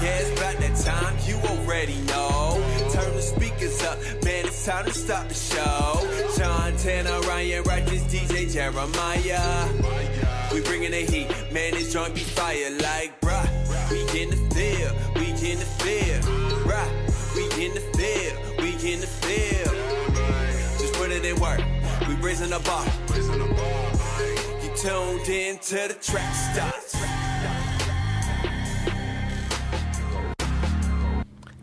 Yeah, it's about that time, you already know. Turn the speakers up, man, it's time to stop the show. John Tanner, Ryan Righteous, DJ Jeremiah. We bringing the heat, man, this joint be fire like, bruh. We in the field, we in the field, bruh. We in the field, we in the field. Just put it in work, we raising the bar. You tuned in to the track starts.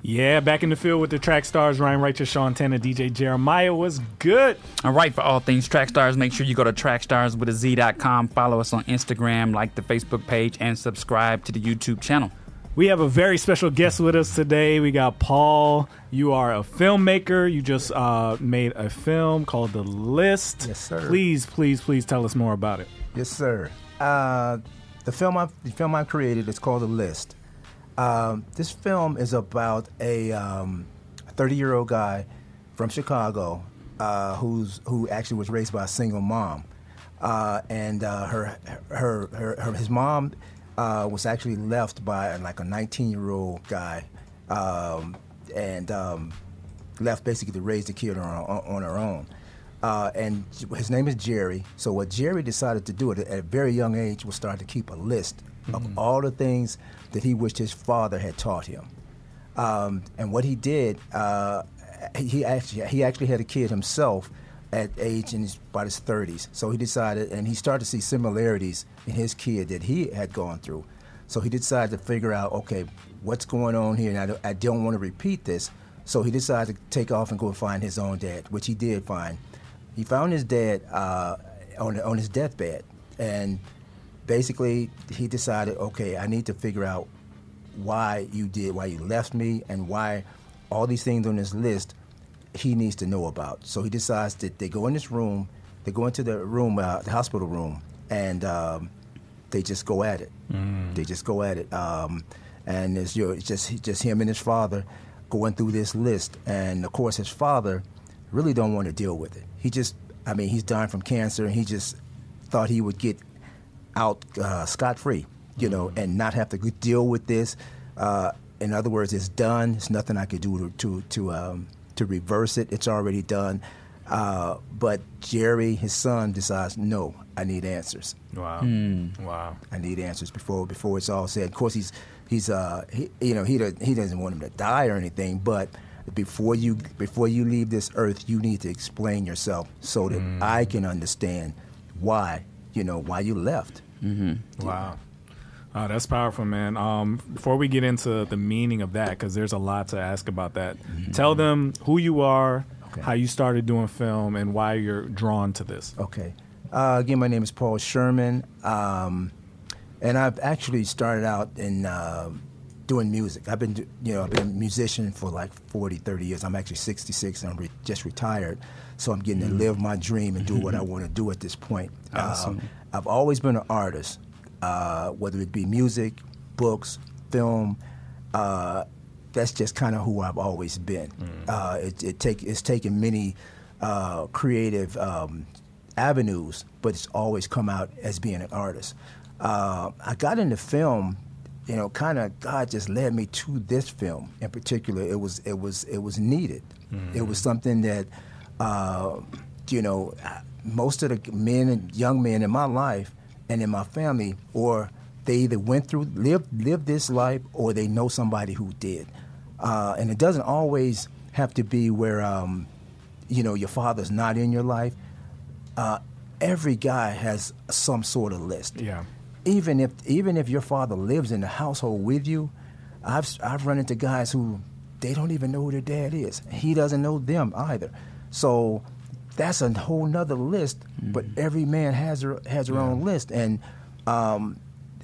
Yeah, back in the field with the track stars Ryan Righteous, Sean Tanner, DJ Jeremiah was good. All right, for all things track stars, make sure you go to trackstars with a Z.com, follow us on Instagram, like the Facebook page, and subscribe to the YouTube channel. We have a very special guest with us today. We got Paul. You are a filmmaker. You just uh, made a film called The List. Yes, sir. Please, please, please tell us more about it. Yes, sir. Uh, the film I the film I created is called The List. Um, this film is about a 30 year old guy from Chicago uh, who's who actually was raised by a single mom, uh, and uh, her, her, her her his mom uh, was actually left by like a 19 year old guy, um, and um, left basically to raise the kid on, on, on her own. Uh, and his name is Jerry. So what Jerry decided to do at a, at a very young age was start to keep a list of all the things that he wished his father had taught him. Um, and what he did, uh, he actually he actually had a kid himself at age in his, about his 30s. So he decided, and he started to see similarities in his kid that he had gone through. So he decided to figure out, okay, what's going on here, and I don't, I don't want to repeat this. So he decided to take off and go find his own dad, which he did find. He found his dad uh, on on his deathbed, and basically he decided, okay, I need to figure out why you did, why you left me, and why all these things on this list he needs to know about. So he decides that they go in this room, they go into the room, uh, the hospital room, and um, they just go at it. They just go at it, um, and it's, you know, it's just just him and his father going through this list, and of course his father really don't want to deal with it. He just, I mean, he's dying from cancer, and he just thought he would get out uh, scot free, you know, and not have to deal with this. Uh, in other words, it's done. There's nothing I could do to to to, um, to reverse it. It's already done. Uh, but Jerry, his son, decides, no, I need answers. Wow. Wow. I need answers before before it's all said. Of course, he's he's uh he, you know he does, he doesn't want him to die or anything, but before you before you leave this earth, you need to explain yourself so that I can understand why you know why you left. Wow. Uh, that's powerful, man. Um, before we get into the meaning of that, because there's a lot to ask about that, tell them who you are, Okay. how you started doing film, and why you're drawn to this. Okay. Uh, again, my name is Paul Sherman, um, and I've actually started out in uh, doing music. I've been, you know, I've been a musician for like 40, 30 years. I'm actually 66 and I'm re- just retired, so I'm getting to live my dream and do what I want to do at this point. Awesome. Um, I've always been an artist, uh, whether it be music, books, film. Uh, that's just kind of who I've always been. Uh, it, it take it's taken many uh, creative um, avenues, but it's always come out as being an artist. Uh, I got into film, you know, kind of God just led me to this film in particular. It was it was it was needed. It was something that uh, you know most of the men and young men in my life and in my family, or they either went through lived lived this life or they know somebody who did. Uh, and it doesn't always have to be where um, you know your father's not in your life. Uh, every guy has some sort of list. Yeah. Even if even if your father lives in the household with you, I've I've run into guys who they don't even know who their dad is. He doesn't know them either. So that's a whole nother list. But every man has their has their own list, and um,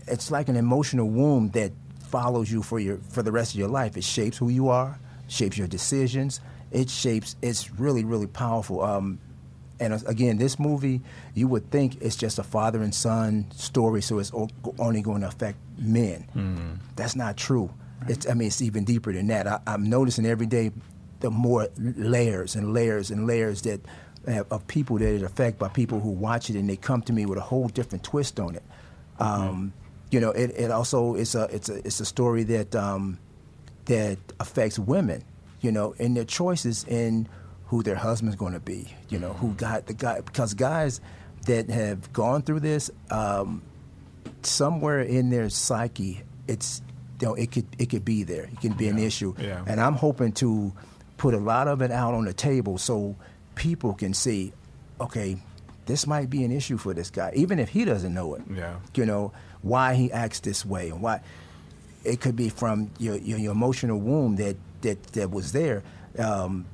it's like an emotional wound that follows you for your for the rest of your life. It shapes who you are, shapes your decisions. It shapes. It's really really powerful. Um, and uh, again, this movie, you would think it's just a father and son story, so it's only going to affect men. That's not true. It's, I mean, it's even deeper than that. I, I'm noticing every day the more layers and layers and layers that uh, of people that it affect by people who watch it and they come to me with a whole different twist on it. Um, you know, it, it also it's a it's a it's a story that um, that affects women, you know, in their choices in who their husband's going to be, you know, who got the guy because guys that have gone through this, um, somewhere in their psyche, it's you know, it could it could be there. It can be an issue, Yeah. and I'm hoping to put a lot of it out on the table so people can see, okay, this might be an issue for this guy, even if he doesn't know it. Yeah. You know why he acts this way and why it could be from your your, your emotional wound that that that was there. Um,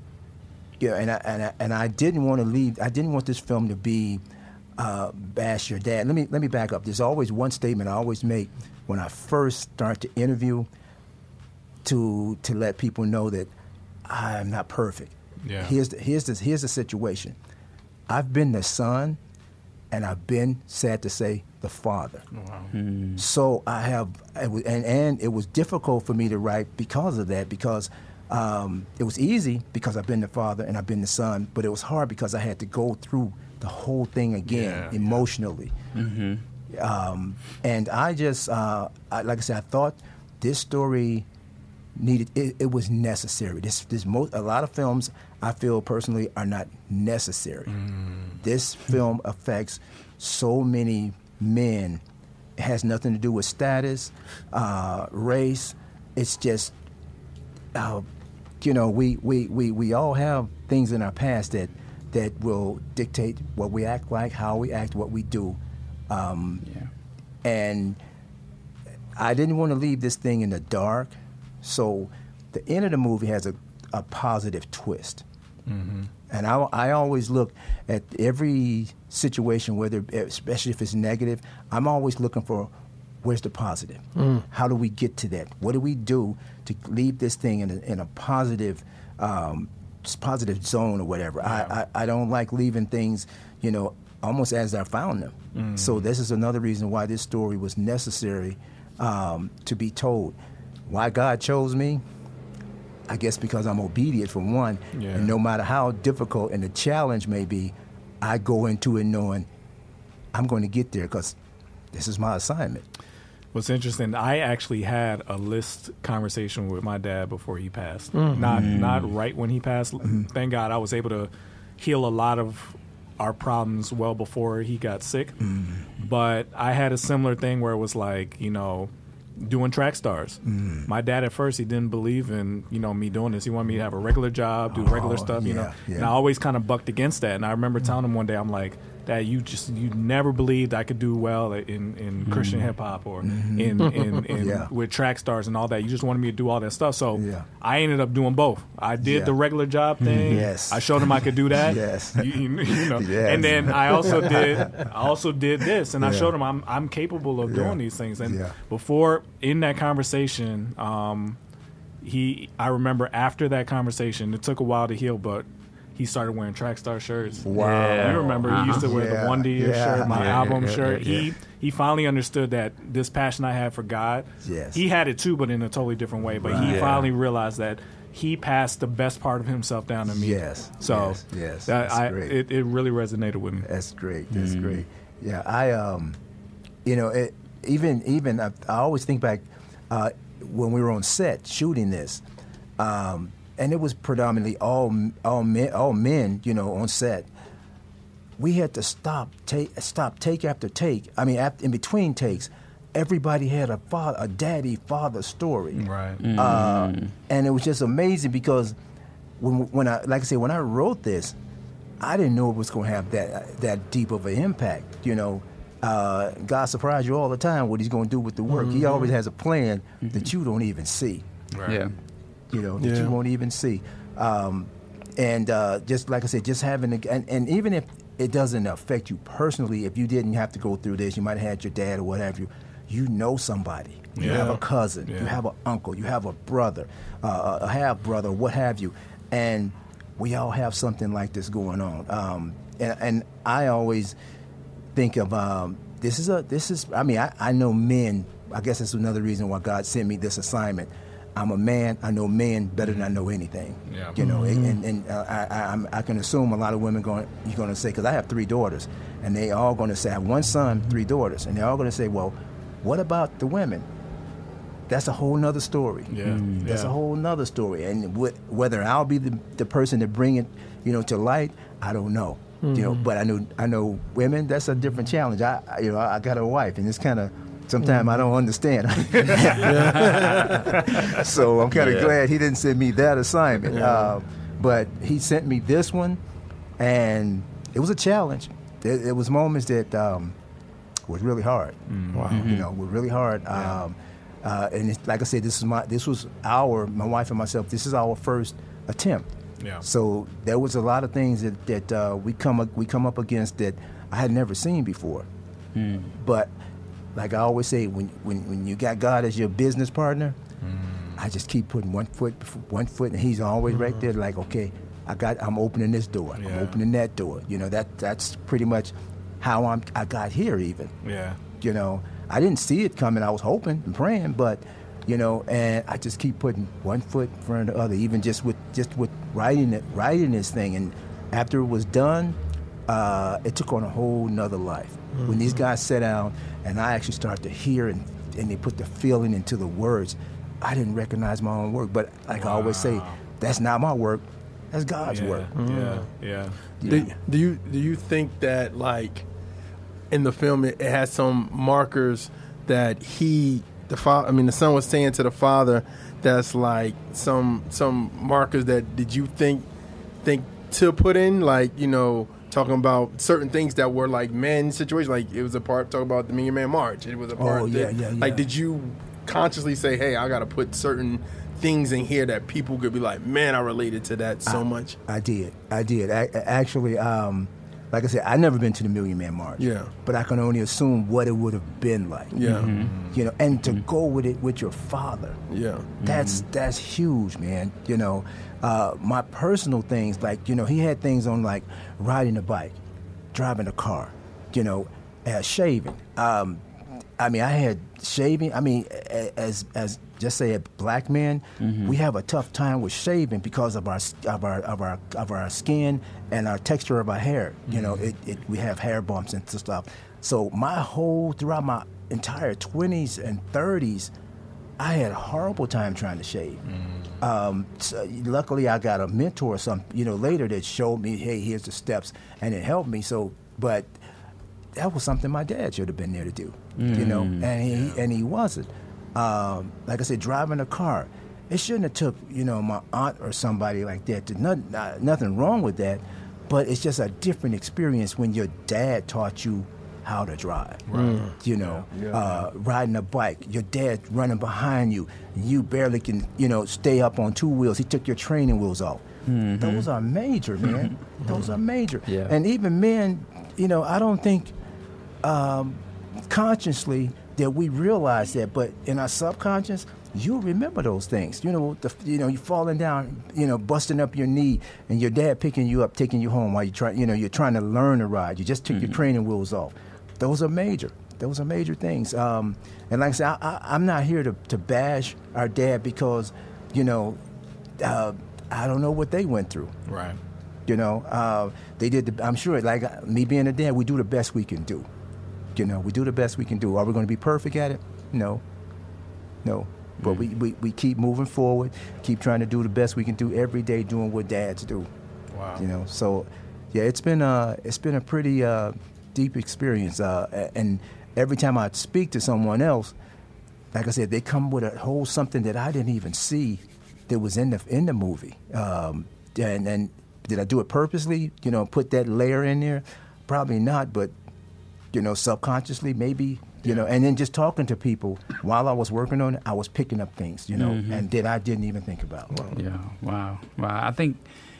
yeah, and I, and I, and I didn't want to leave. I didn't want this film to be uh, bash your dad. Let me let me back up. There's always one statement I always make when I first start to interview to to let people know that I'm not perfect. Yeah. Here's the, here's the, here's the situation. I've been the son, and I've been sad to say the father. Wow. So I have, and and it was difficult for me to write because of that. Because um, it was easy because I've been the father and I've been the son, but it was hard because I had to go through the whole thing again Yeah, yeah. emotionally. Um, and I just, uh, I, like I said, I thought this story needed. It, it was necessary. This, this most, a lot of films I feel personally are not necessary. This film affects so many men. It has nothing to do with status, uh, race. It's just, uh, you know, we, we, we, we all have things in our past that that will dictate what we act like, how we act, what we do. Um, Yeah. and I didn't want to leave this thing in the dark. So the end of the movie has a, a positive twist. And I, I always look at every situation, whether especially if it's negative, I'm always looking for where's the positive? How do we get to that? What do we do to leave this thing in a, in a positive, um, positive zone or whatever? I, I, I don't like leaving things, you know, almost as I found them. So this is another reason why this story was necessary um, to be told. Why God chose me? I guess because I'm obedient for one, Yeah. and no matter how difficult and the challenge may be, I go into it knowing I'm going to get there because this is my assignment. What's interesting, I actually had a list conversation with my dad before he passed. Mm. Not mm. not right when he passed. Mm-hmm. Thank God I was able to heal a lot of our problems well before he got sick. Mm-hmm. But I had a similar thing where it was like, you know, doing track stars. Mm-hmm. My dad at first he didn't believe in, you know, me doing this. He wanted me to have a regular job, do regular Oh, stuff, you know. yeah, yeah. And I always kind of bucked against that. And I remember mm. telling him one day, I'm like, Dad, you just you never believed I could do well in, in Christian hip hop or in, in, in Mm-hmm. Yeah. with track stars and all that. You just wanted me to do all that stuff. So Yeah. I ended up doing both. I did Yeah. the regular job thing. Yes. I showed him I could do that. Yes. You, you- you know. Yes. And then I also did I also did this and I showed him I'm I'm capable of Yeah. doing these things. And Yeah. before in that conversation, um, he I remember after that conversation, it took a while to heal, but he started wearing track star shirts. Wow. Yeah. You remember he used to wear Yeah, the one D yeah, shirt, my yeah, album yeah, shirt. yeah, He he finally understood that this passion I had for God. Yes. He had it too, but in a totally different way. But he Right. finally realized that he passed the best part of himself down to me. Yes, So yes, yes, that, that's I, great. it, it really resonated with me. That's great. That's great. Yeah, I um, you know, it, even even I, I always think back uh, when we were on set shooting this, um, and it was predominantly all all men, all men, you know, on set. We had to stop take stop take after take. I mean, after, in between takes, everybody had a father, a daddy father story. Right. Uh, and it was just amazing because when when I like I said when I wrote this, I didn't know it was going to have that that deep of an impact. You know, uh, God surprised you all the time what He's going to do with the work. He always has a plan that you don't even see. Right. Yeah. You know, that Yeah. you won't even see. Um, and uh, just like I said, just having a, and, and even if it doesn't affect you personally, if you didn't have to go through this, you might have had your dad or what have you. You know somebody. You Yeah. have a cousin. You have an uncle. You have a brother, uh, a half brother, what have you, and we all have something like this going on. Um, and, and I always think of um, this is a this is. I mean, I, I know men. I guess that's another reason why God sent me this assignment. I'm a man. I know men better than I know anything. Yeah. You know, and, mm-hmm. and uh, I, I, I'm- I can assume a lot of women going. You're going to say because I have three daughters, and they all going to say I have one son, three daughters, and they're all going to say, well, What about the women? That's a whole nother story. Yeah. Mm-hmm. That's Yeah. a whole nother story. And wh- whether I'll be the, the person to bring it, you know, to light, I don't know. You know, mm-hmm. but I know I know women. That's a different challenge. I, I you know I got a wife, and it's kind of sometimes I don't understand. so I'm kind of Yeah. glad he didn't send me that assignment. Uh, but he sent me this one, and it was a challenge. There, there was moments that um, was really hard. Wow. You know, were really hard. Um, uh, and it's, like I said, this is my this was our my wife and myself. This is our first attempt. Yeah. So there was a lot of things that that uh, we come up, we come up against that I had never seen before. But like I always say, when when when you got God as your business partner, I just keep putting one foot one foot, and He's always right there. Like, okay, I got I'm opening this door, I'm opening that door. You know that that's pretty much how I'm I got here even. Yeah. you know i didn't see it coming. I was hoping and praying but you know and i just keep putting one foot in front of the other even just with just with writing it writing this thing. And after it was done uh, it took on a whole nother life when these mm-hmm. guys sat down and i actually started to hear and, and they put the feeling into the words i didn't recognize my own work but like i always say that's not my work that's god's yeah. work mm-hmm. Yeah. Yeah. Do, do you do you think that like in the film it, it has some markers that he the father I mean the son was saying to the father that's like some some markers that did you think think to put in like you know talking about certain things that were like men situations like it was a part talking about the Million Man March it was a oh, part Oh, yeah, that- yeah, like did you consciously say hey I got to put certain things in here that people could be like man I related to that so much I did. I did. I, I- actually, um, like I said, I never been to the Million Man March. Yeah. But I can only assume what it would have been like. yeah mm-hmm. You know, and to mm-hmm. go with it with your father. yeah That's mm-hmm. that's huge, man. You know, uh, my personal things like you know he had things on like riding a bike, driving a car, you know, uh, shaving. Um, I mean, I had shaving. I mean, as as just say a black man, we have a tough time with shaving because of our of our of our of our skin and our texture of our hair. You know, it, it we have hair bumps and stuff. So my whole throughout my entire twenties and thirties. I had a horrible time trying to shave. Um, so luckily, I got a mentor or some, you know, later that showed me, hey, here's the steps, and it helped me. So, but that was something my dad should have been there to do, you know, and he and he wasn't. Um, like I said, driving a car, it shouldn't have took, you know, my aunt or somebody like that. To, not, not, nothing wrong with that, but it's just a different experience when your dad taught you how to drive. You know, Uh, riding a bike, your dad running behind you, you barely can, you know, stay up on two wheels. He took your training wheels off. Those are major, man. Those are major. Yeah. And even men, you know, I don't think um, consciously that we realize that, but in our subconscious, you remember those things. You know, the, you know, you falling down, you know, busting up your knee, and your dad picking you up, taking you home while you try, you know, you're trying to learn to ride. You just took your training wheels off. Those are major. Those are major things. Um, and like I said, I, I'm not here to, to bash our dad because, you know, uh, I don't know what they went through. Right. You know, uh, they did. The, I'm sure, like uh, me being a dad, we do the best we can do. You know, we do the best we can do. Are we going to be perfect at it? No, no. But we, we, we keep moving forward, keep trying to do the best we can do every day, doing what dads do. Wow. You know, so yeah, it's been uh, it's been a pretty uh, deep experience. Uh, and every time I speak to someone else, like I said, they come with a whole something that I didn't even see that was in the in the movie. Um, and and did I do it purposely? You know, put that layer in there? Probably not, but you know, subconsciously maybe. You know, and then just talking to people while I was working on it, I was picking up things, you know, and that I didn't even think about. Yeah. Wow. Wow. I think,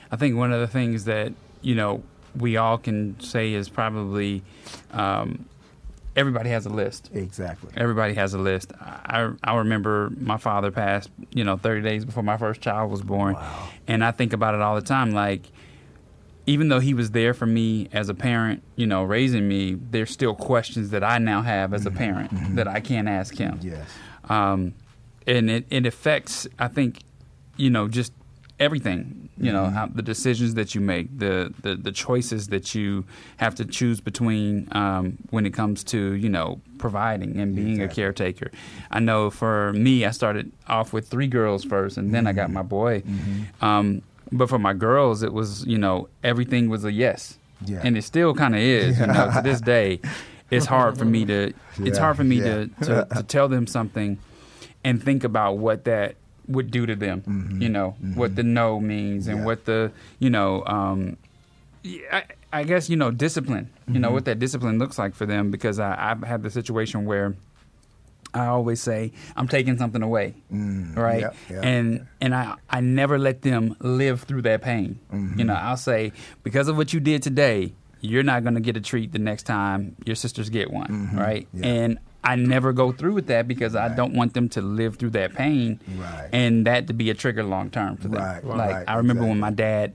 I think one of the things that you know we all can say is probably um, everybody has a list. Exactly. Everybody has a list. I I remember my father passed, you know, 30 days before my first child was born, Wow. and I think about it all the time. Like, even though he was there for me as a parent, you know, raising me, there's still questions that I now have as a parent that I can't ask him. Yes. Um, and it, it affects, I think, you know, just everything. You know, how the decisions that you make, the the, the choices that you have to choose between um, when it comes to you know providing and being a caretaker. I know for me, I started off with three girls first, and then I got my boy. Um, but for my girls, it was you know everything was a yes, Yeah. and it still kind of is. You know, to this day, it's hard for me to it's hard for me yeah. to, to to tell them something and think about what that would do to them. You know what the no means and Mm-hmm. Yeah. what the you know. Um, I, I guess you know discipline. You know what Mm-hmm. that discipline looks like for them because I, I've had the situation where I always say I'm taking something away, right? yep, yep. And and I I never let them live through that pain. Mm-hmm. You know, I'll say because of what you did today, you're not going to get a treat the next time your sisters get one, right? Mm-hmm. Yeah. And I never go through with that because I don't want them to live through that pain, Right. and that to be a trigger long term for them. Right, Like right, I remember when my dad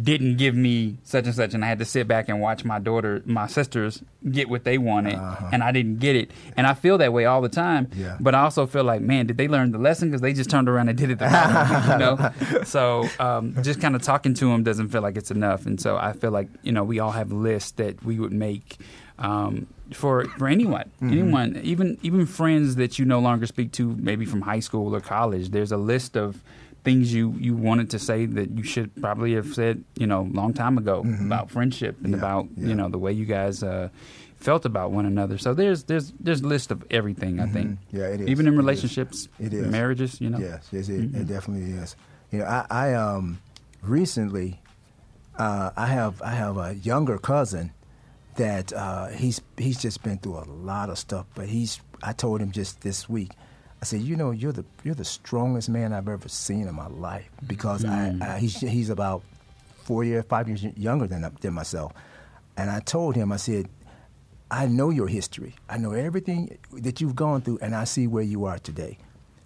didn't give me such and such, and I had to sit back and watch my daughter, my sisters, get what they wanted, and I didn't get it. And I feel that way all the time. Uh-huh. Yeah. But I also feel like, man, did they learn the lesson? Because they just turned around and did it the wrong way, you know. So um, just kind of talking to them doesn't feel like it's enough. And so I feel like you know we all have lists that we would make. Um, for for anyone, Mm-hmm. anyone, even even friends that you no longer speak to, maybe from high school or college. There's a list of things you you wanted to say that you should probably have said, you know, long time ago about friendship and Mm-hmm. Yeah, about yeah. you know the way you guys uh, felt about one another. So there's there's there's a list of everything. I think. Mm-hmm. Yeah, it is. Even in relationships, It is. marriages. You know. Yes, yes, it, it definitely is. You know, I, I um recently uh, I have I have a younger cousin that uh, he's he's just been through a lot of stuff, but he's I told him just this week. I said, you know, you're the you're the strongest man I've ever seen in my life because I, I he's he's about four years, five years younger than than myself, and I told him I said, I know your history. I know everything that you've gone through, and I see where you are today.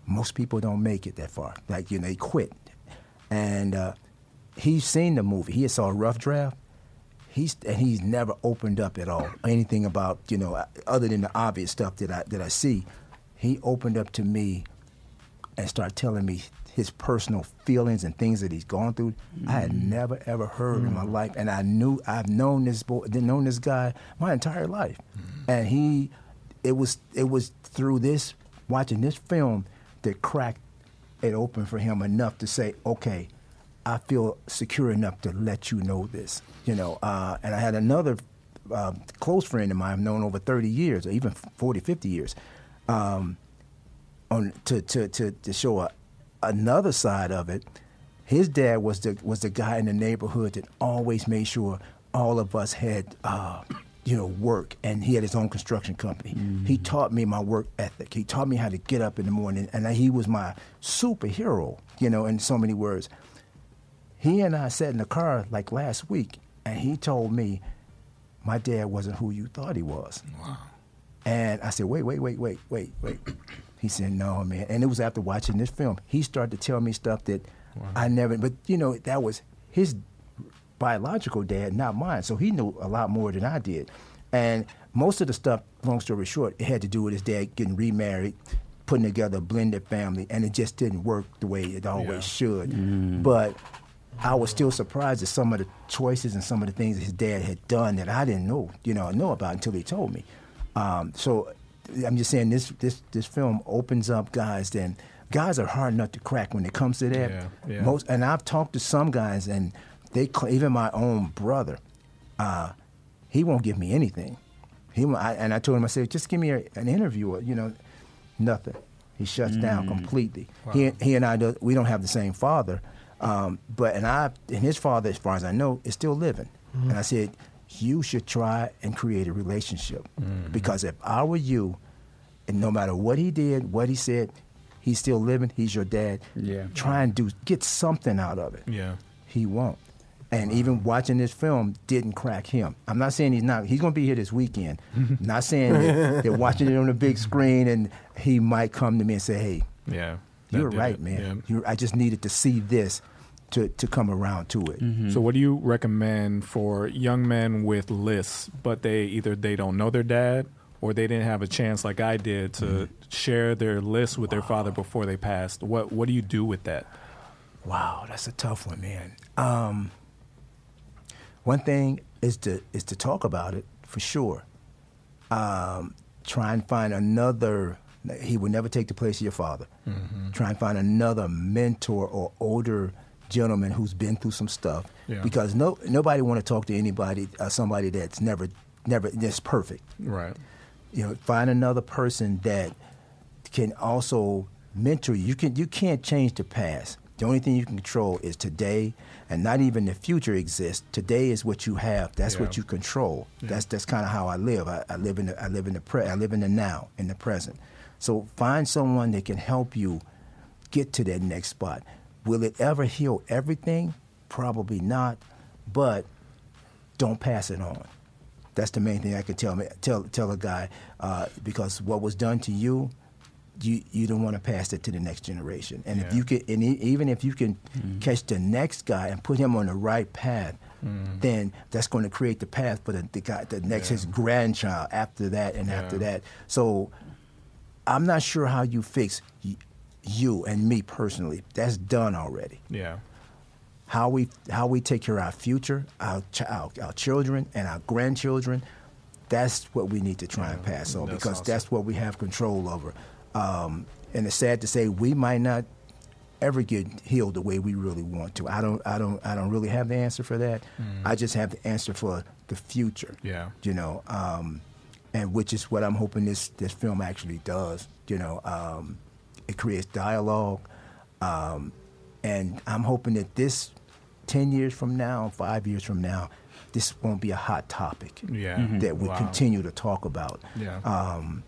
Most people don't make it that far. Like, you know, they quit. And uh, he's seen the movie. He saw a rough draft. He's and he's never opened up at all. Anything about you know, other than the obvious stuff that I that I see. He opened up to me and started telling me his personal feelings and things that he's gone through. I had mm. never ever heard in my mm. life, and I knew I've known this boy, known this guy my entire life, mm. and he, it was it was through this watching this film that cracked it open for him enough to say, okay, I feel secure enough to let you know this, you know. Uh, and I had another uh, close friend of mine I've known over 30 years, or even 40, 50 years, um, on to, to, to, to show a, another side of it. His dad was the was the guy in the neighborhood that always made sure all of us had uh, you know work, and he had his own construction company. He taught me my work ethic. He taught me how to get up in the morning, and he was my superhero. You know, in so many words. He and I sat in the car like last week, and he told me my dad wasn't who you thought he was. Wow. And I said, wait, wait, wait, wait, wait, wait. He said, no, man. And it was after watching this film. He started to tell me stuff that I never, but you know, that was his biological dad, not mine. So he knew a lot more than I did. And most of the stuff, long story short, it had to do with his dad getting remarried, putting together a blended family, and it just didn't work the way it always should. Mm. But I was still surprised at some of the choices and some of the things that his dad had done that I didn't know, you know, know about until he told me. Um, so I'm just saying this this this film opens up guys. Then guys are hard enough to crack when it comes to that. Yeah, yeah. Most and I've talked to some guys and they even my own brother, uh, he won't give me anything. He I, and I told him I said just give me a, an interview. Or, you know, nothing. He shuts down completely. He he and I do, we don't have the same father, um, but and I and his father, as far as I know, is still living. And I said, you should try and create a relationship because if I were you, and no matter what he did, what he said, he's still living. He's your dad. Yeah. Try and do get something out of it. Yeah. He won't. And even watching this film didn't crack him. I'm not saying he's not. He's going to be here this weekend. not saying that, that watching it on the big screen and he might come to me and say, "Hey, Yeah. That you're right, it. man. Yeah. You, I just needed to see this to to come around to it." Mm-hmm. So, what do you recommend for young men with lists, but they either they don't know their dad or they didn't have a chance, like I did, to share their list with their father before they passed? What What do you do with that? Wow, that's a tough one, man. Um, one thing is to is to talk about it for sure. Um, try and find another. He would never take the place of your father. Mm-hmm. Try and find another mentor or older gentleman who's been through some stuff. Yeah. Because no nobody want to talk to anybody, uh, somebody that's never never that's perfect Right. you know, find another person that can also mentor you. You can you can't change the past. The only thing you can control is today, and not even the future exists. Today is what you have. That's what you control. That's that's kind of how I live. I, I live in the I live in the pre, I live in the now, in the present. So find someone that can help you get to that next spot. Will it ever heal everything? Probably not, but don't pass it on. That's the main thing I can tell me tell tell a guy uh, because what was done to you, you you don't want to pass it to the next generation. And if you can, and e- even if you can catch the next guy and put him on the right path, then that's going to create the path for the, the guy, the next his grandchild after that and after that. So I'm not sure how you fix y- you and me personally. That's done already Yeah. how we how we take care of our future, our ch- our, our children and our grandchildren. That's what we need to try and pass on that's because awesome. that's what we have control over. Um, and it's sad to say we might not ever get healed the way we really want to. I don't I don't I don't really have the answer for that. I just have the answer for the future. Mm. Yeah. You know, um, and which is what I'm hoping this this film actually does. You know, um, it creates dialogue. Um, and I'm hoping that this 10 years from now, five years from now, this won't be a hot topic Yeah. Mhm. that we Wow. continue to talk about. Yeah. Um,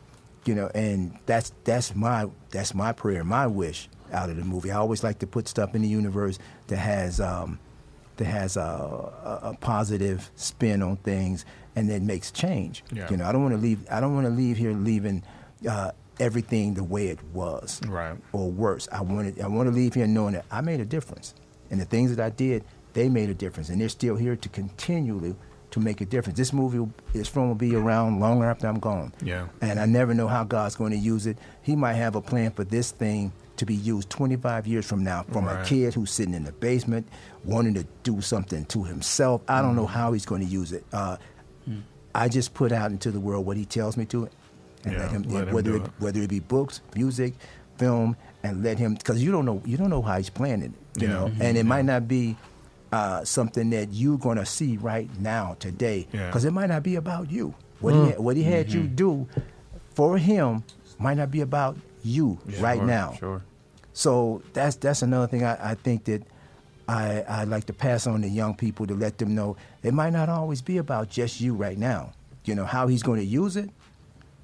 you know, and that's that's my that's my prayer, my wish out of the movie. I always like to put stuff in the universe that has um, that has a, a, a positive spin on things and that makes change. Yeah. You know, I don't want to leave. I don't want to leave here leaving uh, everything the way it was Right. or worse. I wanted I want to leave here knowing that I made a difference, and the things that I did, they made a difference, and they're still here to continually to make a difference. This movie, this film will be around longer after I'm gone. Yeah. And I never know how God's going to use it. He might have a plan for this thing to be used 25 years from now from Right. a kid who's sitting in the basement wanting to do something to himself. I don't know Mm-hmm. how he's going to use it. Uh, I just put out into the world what he tells me to, and Yeah, let him, let him whether it, it. whether it be books, music, film, and let him because you don't know you don't know how he's planning it, you Yeah. Mm-hmm. know, and it might not be uh, something that you're gonna see right now today Yeah. because it might not be about you. What he what he had you do for him might not be about you right Sure, now. Sure. So that's that's another thing I, I think that I I like to pass on to young people to let them know it might not always be about just you right now. You know how he's going to use it,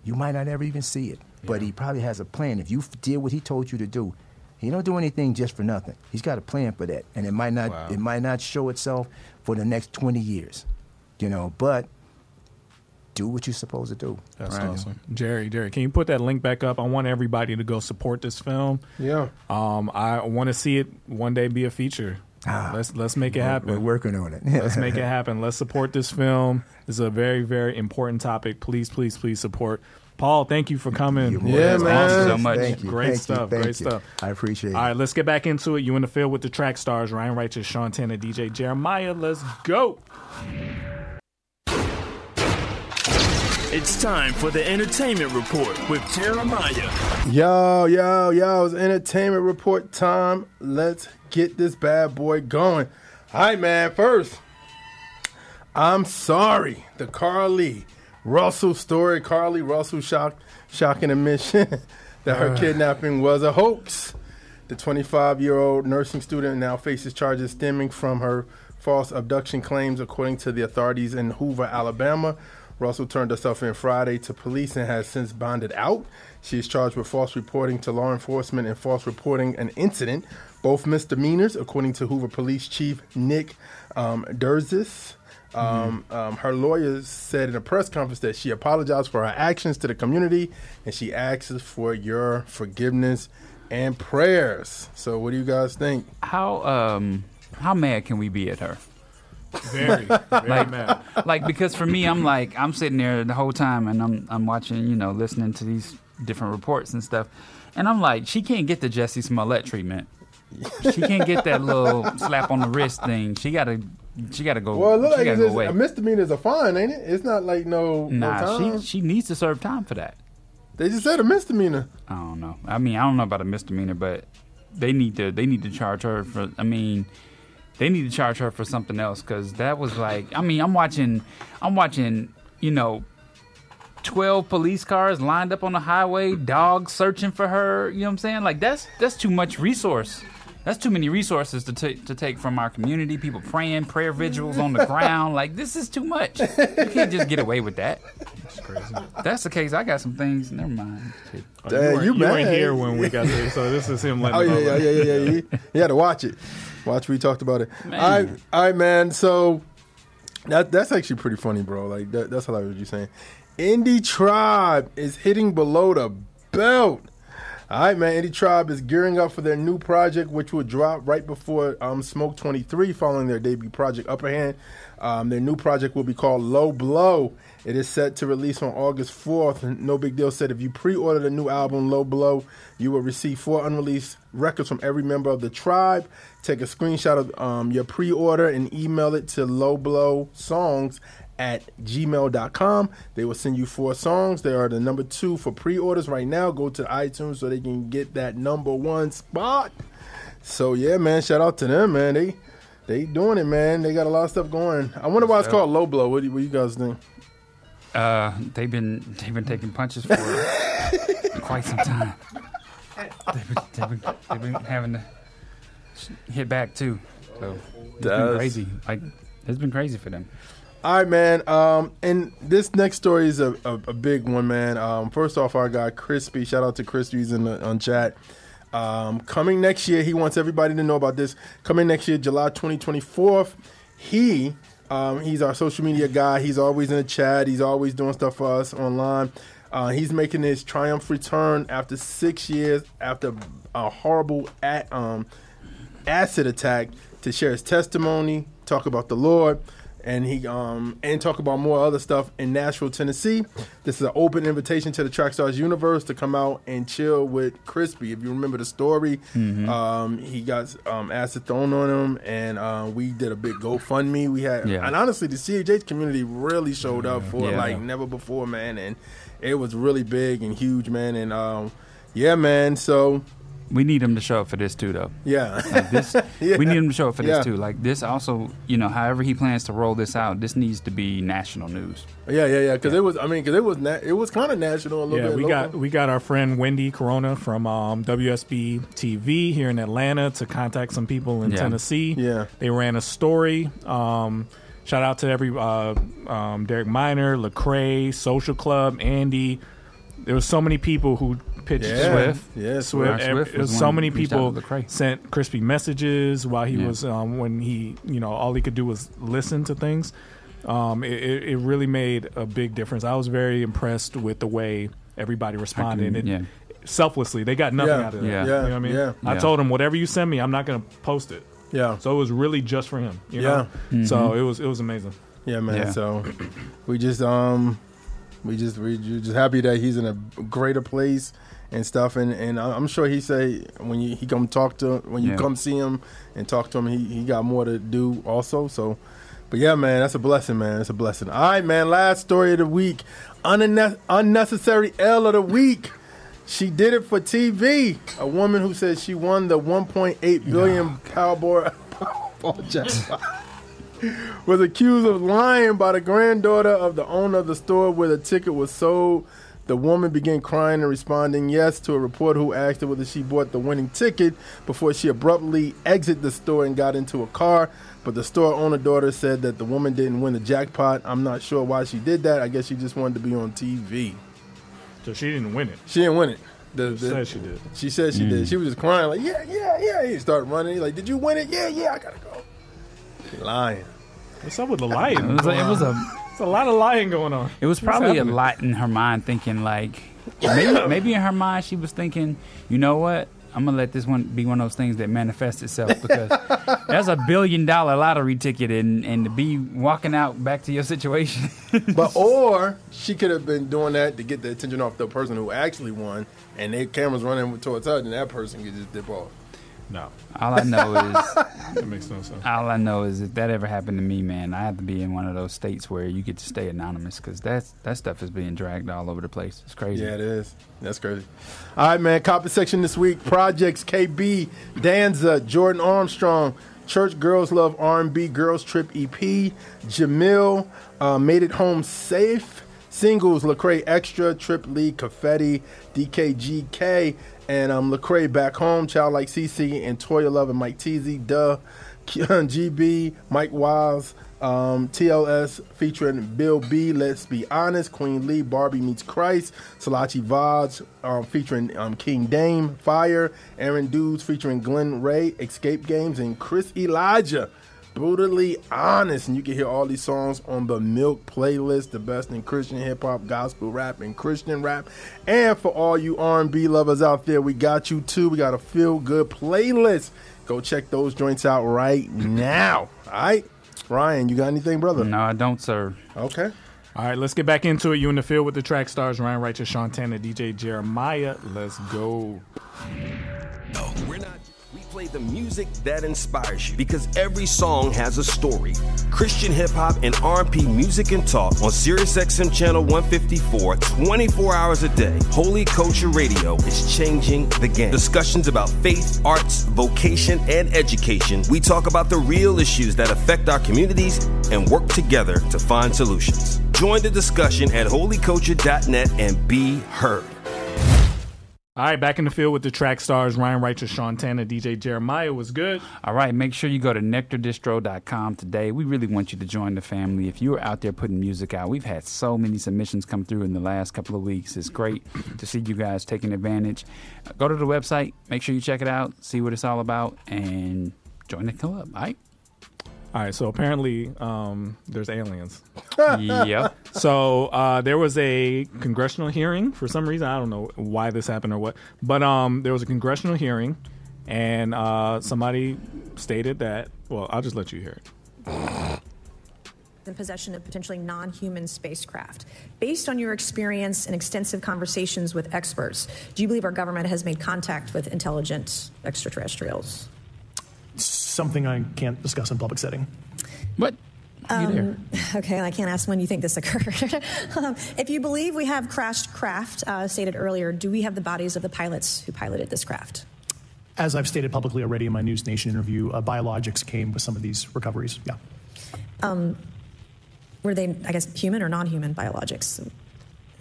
you might not ever even see it, but he probably has a plan. If you did what he told you to do, he don't do anything just for nothing. He's got a plan for that, and it might not Wow. it might not show itself for the next twenty years. You know, but do what you're supposed to do. That's Right. awesome. Jerry, Jerry, can you put that link back up? I want everybody to go support this film. Yeah. Um, I want to see it one day be a feature. Ah. let's let's make it happen. We're working on it. Let's make it happen. Let's support this film. It's a very, very important topic. Please, please, please support. Paul, thank you for coming. You're Yeah, That's man. awesome. so much. Thank you. Great thank you, stuff, thank great you. stuff. I appreciate it. All right, let's get back into it. You in the field with the track stars, Ryan Righteous, Sean Tanner, DJ Jeremiah. Let's go. It's time for the entertainment report with Jeremiah. Yo, yo, yo, it's entertainment report time. Let's get this bad boy going. All right, man, first, I'm sorry. The Carlee Russell story. Carlee Russell shock, shocking admission that her ah. kidnapping was a hoax. The 25 year old nursing student now faces charges stemming from her false abduction claims, according to the authorities in Hoover, Alabama. Russell turned herself in Friday to police and has since bonded out. She is charged with false reporting to law enforcement and false reporting an incident, both misdemeanors, according to Hoover Police Chief Nick um, Derzis. Um, um, her lawyers said in a press conference that she apologized for her actions to the community and she asks for your forgiveness and prayers. So, what do you guys think? How um how mad can we be at her? Very, very mad. like because for me, I'm like I'm sitting there the whole time and I'm I'm watching, you know, listening to these different reports and stuff, and I'm like, she can't get the Jussie Smollett treatment. she can't get that little slap on the wrist thing. She gotta, she gotta go. Well, it look she like gotta it's just, a misdemeanor is a fine, ain't it? It's not like no, no Nah, time. she she needs to serve time for that. they just said a misdemeanor. I don't know. I mean, I don't know about a misdemeanor, but they need to they need to charge her for. I mean, they need to charge her for something else because that was like. I mean, I'm watching, I'm watching. You know, twelve police cars lined up on the highway, dogs searching for her. You know what I'm saying? Like that's that's too much resource. That's too many resources to take to take from our community. People praying, prayer vigils on the ground. Like this is too much. You can't just get away with that. It's crazy. That's the case. I got some things. Never mind. Shit. Oh, you, weren't, you you weren't here when we got there, so this is him oh, letting. Oh yeah, yeah, yeah, yeah, yeah. You, you had to watch it. Watch we talked about it. Man. All right, all right, man. So that that's actually pretty funny, bro. Like that, that's hilarious. You saying? Indie Tribe is hitting below the belt. All right, man. Indie Tribe is gearing up for their new project, which will drop right before um, Smoke 23, following their debut project, Upper Hand. Um, their new project will be called Low Blow. It is set to release on August 4th. No Big Deal said if you pre order the new album, Low Blow, you will receive four unreleased records from every member of the tribe. Take a screenshot of um, your pre order and email it to Low Blow Songs at gmail.com. They will send you four songs. They are the number two for pre orders right now. Go to iTunes so they can get that number one spot. So yeah, man, shout out to them, man. They they doing it, man. They got a lot of stuff going. I wonder why it's called low blow. What do, what do you guys think? Uh, they've been they've been taking punches for quite some time. They've been, they've been, they've been having to hit back too. So it's been crazy. Like it's been crazy for them. All right, man. Um, and this next story is a, a, a big one, man. Um, first off, our guy Crispy. Shout out to Crispy. He's in the on chat. Um, coming next year, he wants everybody to know about this. Coming next year, July 2024, he um, he's our social media guy. He's always in the chat. He's always doing stuff for us online. Uh, he's making his triumph return after six years after a horrible a- um, acid attack to share his testimony, talk about the Lord, and he um and talk about more other stuff in Nashville, Tennessee. This is an open invitation to the Trackstars universe to come out and chill with Crispy. If you remember the story, um, he got um, acid thrown on him, and uh, we did a big GoFundMe. We had, Yeah. and honestly, the CHH community really showed up for Yeah. like never before, man, and it was really big and huge, man, and um, yeah, man. So We need him to show up for this too, though. yeah. Like this, Yeah. we need him to show up for this too. Like this, also, you know, however he plans to roll this out, this needs to be national news. Yeah, yeah, yeah. Because it was, I mean, because it was, na- it was kind of national a little Yeah, bit. we local. got we got our friend Wendy Corona from um, WSB TV here in Atlanta to contact some people in Yeah. Tennessee. Yeah. they ran a story. Um, shout out to every uh, um, Derek Minor, Lecrae, Social Club, Andy. There was so many people who pitched Yeah. Swift. Yeah, Swift. Swift Every- was it so many people sent crispy messages while he Yeah. was um, when he you know all he could do was listen to things. Um, it, it it really made a big difference. I was very impressed with the way everybody responded. and it, yeah. Selflessly, they got nothing Yeah. out of that. Yeah. You know what I mean? Yeah. I told him whatever you send me, I'm not going to post it. Yeah, So it was really just for him. You Yeah. know? So it was it was amazing. yeah, man. Yeah. So we just, um, we just, we ju- just happy that he's in a greater place and stuff. And and I'm sure he say when you, he come talk to when you Yeah. come see him and talk to him, he he got more to do also. So. But yeah, man, that's a blessing, man. It's a blessing. All right, man. Last story of the week. Unne- unnecessary L of the week. She did it for TV. A woman who said she won the 1.8 billion Powerball Powerball jackpot was accused of lying by the granddaughter of the owner of the store where the ticket was sold. The woman began crying and responding yes to a reporter who asked her whether she bought the winning ticket before she abruptly exited the store and got into a car. But the store owner daughter said that the woman didn't win the jackpot. I'm not sure why she did that. I guess she just wanted to be on TV. So she didn't win it. She didn't win it. The, She said she did. she said she did. Mm. She was just crying like, yeah, yeah, yeah. He started running. He's like, did you win it? Yeah, yeah. I gotta go. She lying. What's up with the lying? It was, it was a It's a lot of lying going on. It was probably a lot in her mind, thinking like maybe maybe in her mind she was thinking, you know what? I'm gonna let this one be one of those things that manifests itself because that's a billion dollar lottery ticket, and and to be walking out back to your situation. But or she could have been doing that to get the attention off the person who actually won, and their cameras running towards her, and that person could just dip off. No, All I know is that makes no sense. all I know is if that ever happened to me, man, I have to be in one of those states where you get to stay anonymous because that's that stuff is being dragged all over the place. It's crazy. Yeah, it is. That's crazy. All right, man. Copy section this week: Projects, KB, Danza, Jordan Armstrong, Church Girls Love R&B Girls Trip EP, Jamil, uh, Made It Home Safe, Singles, Lecrae Extra, Trip Lee, Confetti, DKGK, and um, Lecrae Back Home, Childlike CC, and Toya Love and Mike Teezy, Duh, GB, Mike Wiles, um, TLS featuring Bill B. Let's be honest. Queen Lee, Barbie meets Christ. Salachi Vaj um, featuring um, King Dame, Fire. Aaron Dudes featuring Glenn Ray, Escape Games, and Chris Elijah. Brutally honest, and you can hear all these songs on the Milk playlist, the best in Christian hip hop, gospel rap, and Christian rap. And for all you R&B lovers out there, we got you too. We got a feel good playlist. Go check those joints out right now. All right, Ryan, you got anything, brother? No, I don't, sir. Okay. All right, let's get back into it. You in the field with the track stars Ryan Righteous, Sean Tanner, DJ Jeremiah. Let's go. No, we're not. Play the music that inspires you because every song has a story. Christian hip hop and R&B music and talk on Sirius XM channel 154, 24 hours a day. Holy Culture Radio is changing the game. Discussions about faith, arts, vocation, and education. We talk about the real issues that affect our communities and work together to find solutions. Join the discussion at holyculture.net and be heard. All right, back in the field with the track stars Ryan Righteous, Sean Tanner, DJ Jeremiah was good. All right, make sure you go to nectardistro.com today. We really want you to join the family. If you're out there putting music out, we've had so many submissions come through in the last couple of weeks. It's great to see you guys taking advantage. Go to the website, make sure you check it out, see what it's all about, and join the club. All right? All right, so apparently um, there's aliens. yep. So uh, there was a congressional hearing for some reason. I don't know why this happened or what, but um, there was a congressional hearing, and uh, somebody stated that. Well, I'll just let you hear it. in possession of potentially non human spacecraft. Based on your experience and extensive conversations with experts, do you believe our government has made contact with intelligent extraterrestrials? Something I can't discuss in public setting. What? You there? Okay, I can't ask when you think this occurred. um, if you believe we have crashed craft, uh, stated earlier, do we have the bodies of the pilots who piloted this craft? As I've stated publicly already in my News Nation interview, uh, biologics came with some of these recoveries. Yeah. Were they, I guess, human or non human biologics?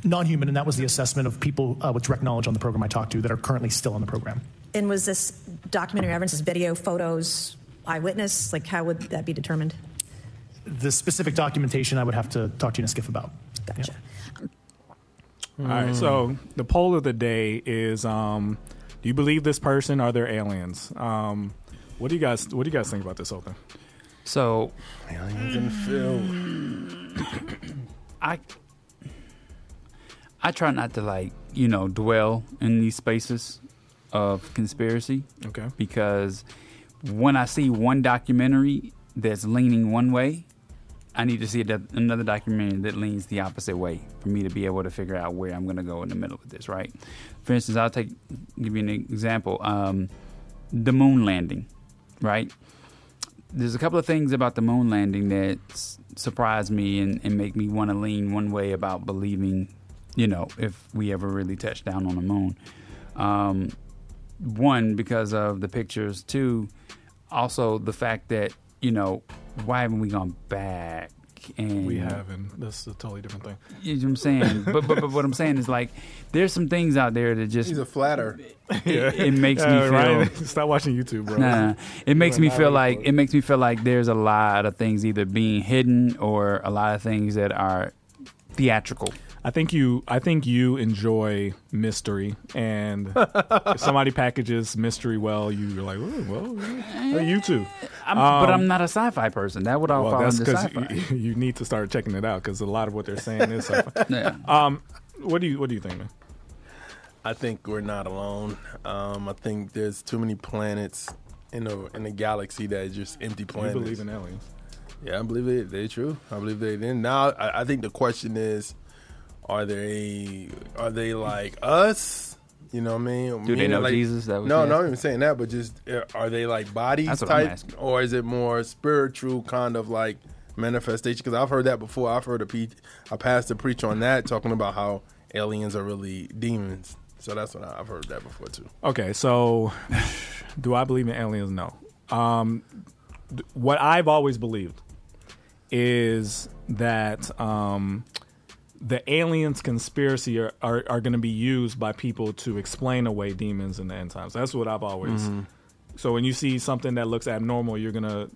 Non human, and that was the assessment of people uh, with direct knowledge on the program I talked to that are currently still on the program. And was this documentary evidence, this video, photos, eyewitness? Like, how would that be determined? The specific documentation I would have to talk to you in a SCIF about. Gotcha. All right, so the poll of the day is: um, Do you believe this person? Are there aliens? Um, what do you guys What do you guys think about this whole thing? So Aliens in the field. I I try not to like, you know, dwell in these spaces of conspiracy. Okay. because when I see one documentary that's leaning one way, I need to see another documentary that leans the opposite way for me to be able to figure out where I'm going to go in the middle of this. Right? For instance, I'll take give you an example: um, the moon landing. Right? There's a couple of things about the moon landing that s- surprise me and, and make me want to lean one way about believing, you know, if we ever really touch down on the moon. Um, one because of the pictures two also the fact that you know why haven't we gone back and We have, and that's a totally different thing. you know what i'm saying but, but but what i'm saying is like there's some things out there that just He's a flatter. it, it makes me feel Ryan, stop watching YouTube, bro. Nah, it makes me feel like it. it makes me feel like there's a lot of things either being hidden or a lot of things that are theatrical. I think you I think you enjoy mystery and if somebody packages mystery well, you're like, oh, well, yeah. you too. I'm, but I'm not a sci-fi person. That would all Well, fall that's into sci-fi. you, you need to start checking it out because a lot of what they're saying is sci-fi. yeah. um, what do you what do you think, man? I think we're not alone. Um, I think there's too many planets in the in the galaxy that is just empty You planets. believe in aliens? Yeah, I believe it. They're true. I believe they. Then now, I, I think the question is, are they are they like us? You know what I mean? Do they know like- Jesus? That was no, no, I'm asking? even saying that, but just uh, are they like bodies That's what I'm type, or is it more spiritual kind of like manifestation? Because I've heard that before. I've heard a, pe- a pastor preach on that, talking about how aliens are really demons. So that's what I- I've heard that before too. Okay, so do I believe in aliens? No. Um, th- what I've always believed is that um, the aliens conspiracy are, are, are going to be used by people to explain away demons in the end times. That's what I've always. Mm-hmm. So when you see something that looks abnormal, you're gonna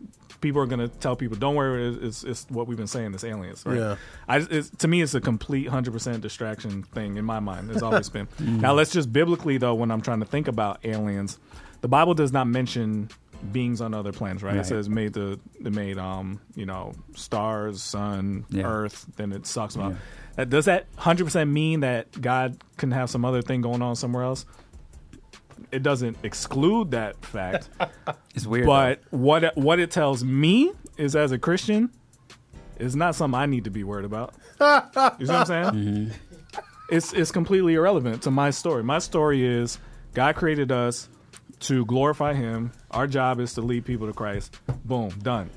people are gonna tell people, "Don't worry, it's, it's what we've been saying. It's aliens." Right? Yeah. I, it's, to me, it's a complete hundred percent distraction thing in my mind. It's always been. Mm. Now let's just biblically though, when I'm trying to think about aliens, the Bible does not mention beings on other planets, right? It says made the they made um you know stars, sun, Yeah. earth. Then it talks about Yeah. that. Does that hundred percent mean that God can have some other thing going on somewhere else? It doesn't exclude that fact. It's weird. But what what it tells me is, as a Christian, it's not something I need to be worried about. you know what I'm saying? Mm-hmm. It's it's completely irrelevant to my story. My story is God created us to glorify Him. Our job is to lead people to Christ. Boom, done.